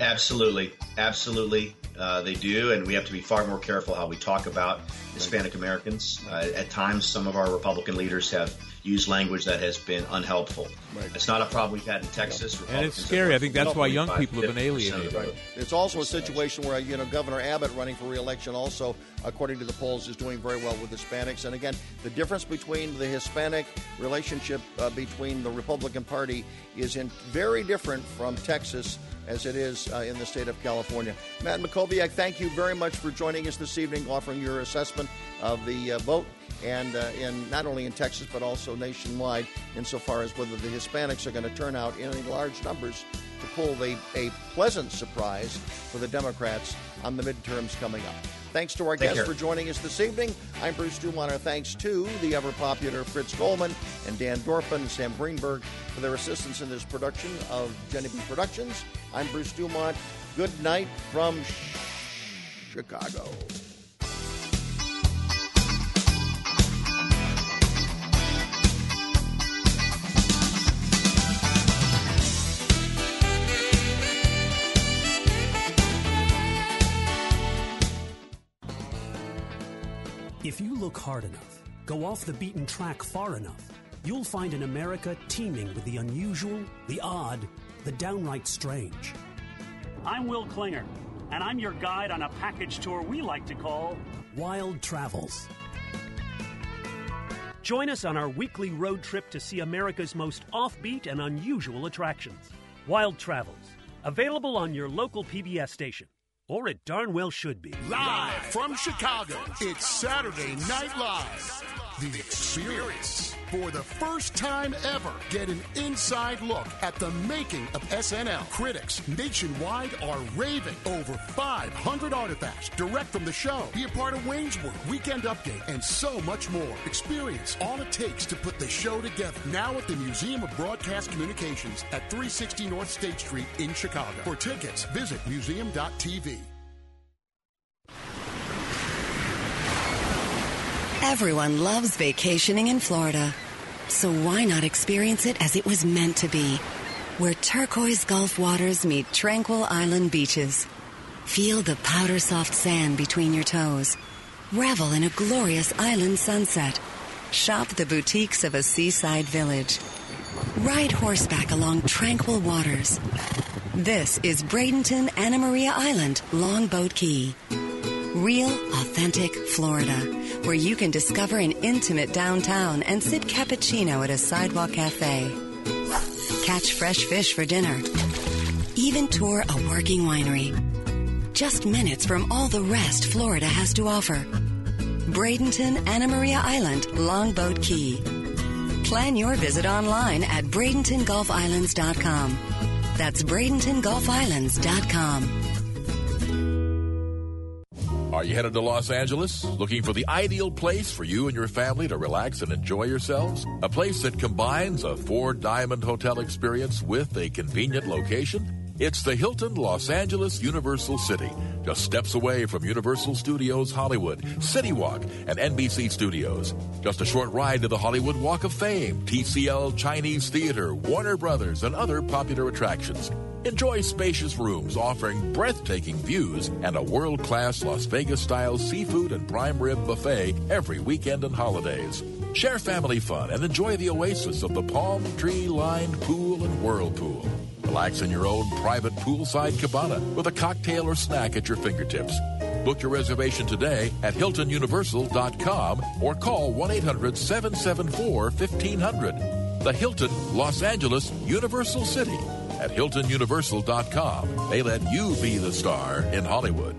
Absolutely, absolutely, uh, they do, and we have to be far more careful how we talk about Hispanic Americans. Uh, at times, some of our Republican leaders have used language that has been unhelpful. Right. It's not a problem we've had in Texas. And it's scary. I think that's why young people have been alienated. Right. It's also a situation where you know Governor Abbott running for reelection also, according to the polls, is doing very well with Hispanics. And again, the difference between the Hispanic relationship uh, between the Republican Party is in very different from Texas as it is uh, in the state of California. Matt Mackowiak, thank you very much for joining us this evening, offering your assessment of the uh, vote and uh, in not only in Texas but also nationwide, insofar as whether the Hispanics are going to turn out in large numbers to pull a, a pleasant surprise for the Democrats on the midterms coming up. Thanks to our Take guests care. for joining us this evening. I'm Bruce Dumont. Our thanks to the ever popular Fritz Goldman and Dan Dorpan and Sam Greenberg for their assistance in this production of Jenny B Productions. I'm Bruce Dumont. Good night from Chicago. If you look hard enough, go off the beaten track far enough, you'll find an America teeming with the unusual, the odd, the downright strange. I'm Will Klinger, and I'm your guide on a package tour we like to call Wild Travels. Join us on our weekly road trip to see America's most offbeat and unusual attractions. Wild Travels, available on your local PBS station or it darn well should be. Live from Chicago, it's Saturday Night Live. The Experience. For the first time ever, get an inside look at the making of SNL. Critics nationwide are raving over 500 artifacts direct from the show. Be a part of Wayne's World, Weekend Update, and so much more. Experience all it takes to put the show together. Now at the Museum of Broadcast Communications at 360 North State Street in Chicago. For tickets, visit museum.tv. Everyone loves vacationing in Florida. So why not experience it as it was meant to be? Where turquoise Gulf waters meet tranquil island beaches. Feel the powder soft sand between your toes. Revel in a glorious island sunset. Shop the boutiques of a seaside village. Ride horseback along tranquil waters. This is Bradenton Anna Maria Island, Longboat Key. Real, authentic Florida, where you can discover an intimate downtown and sip cappuccino at a sidewalk cafe. Catch fresh fish for dinner. Even tour a working winery. Just minutes from all the rest Florida has to offer. Bradenton Anna Maria Island, Longboat Key. Plan your visit online at BradentonGulfIslands.com. That's BradentonGulfIslands.com. Are you headed to Los Angeles? Looking for the ideal place for you and your family to relax and enjoy yourselves? A place that combines a four diamond hotel experience with a convenient location? It's the Hilton Los Angeles Universal City, just steps away from Universal Studios Hollywood, City Walk, and NBC Studios. Just a short ride to the Hollywood Walk of Fame, TCL Chinese Theater, Warner Brothers, and other popular attractions. Enjoy spacious rooms offering breathtaking views and a world class Las Vegas style seafood and prime rib buffet every weekend and holidays. Share family fun and enjoy the oasis of the palm tree lined pool and whirlpool. Relax in your own private poolside cabana with a cocktail or snack at your fingertips. Book your reservation today at HiltonUniversal.com or call 1 800 774 1500. The Hilton Los Angeles Universal City at HiltonUniversal.com. They let you be the star in Hollywood.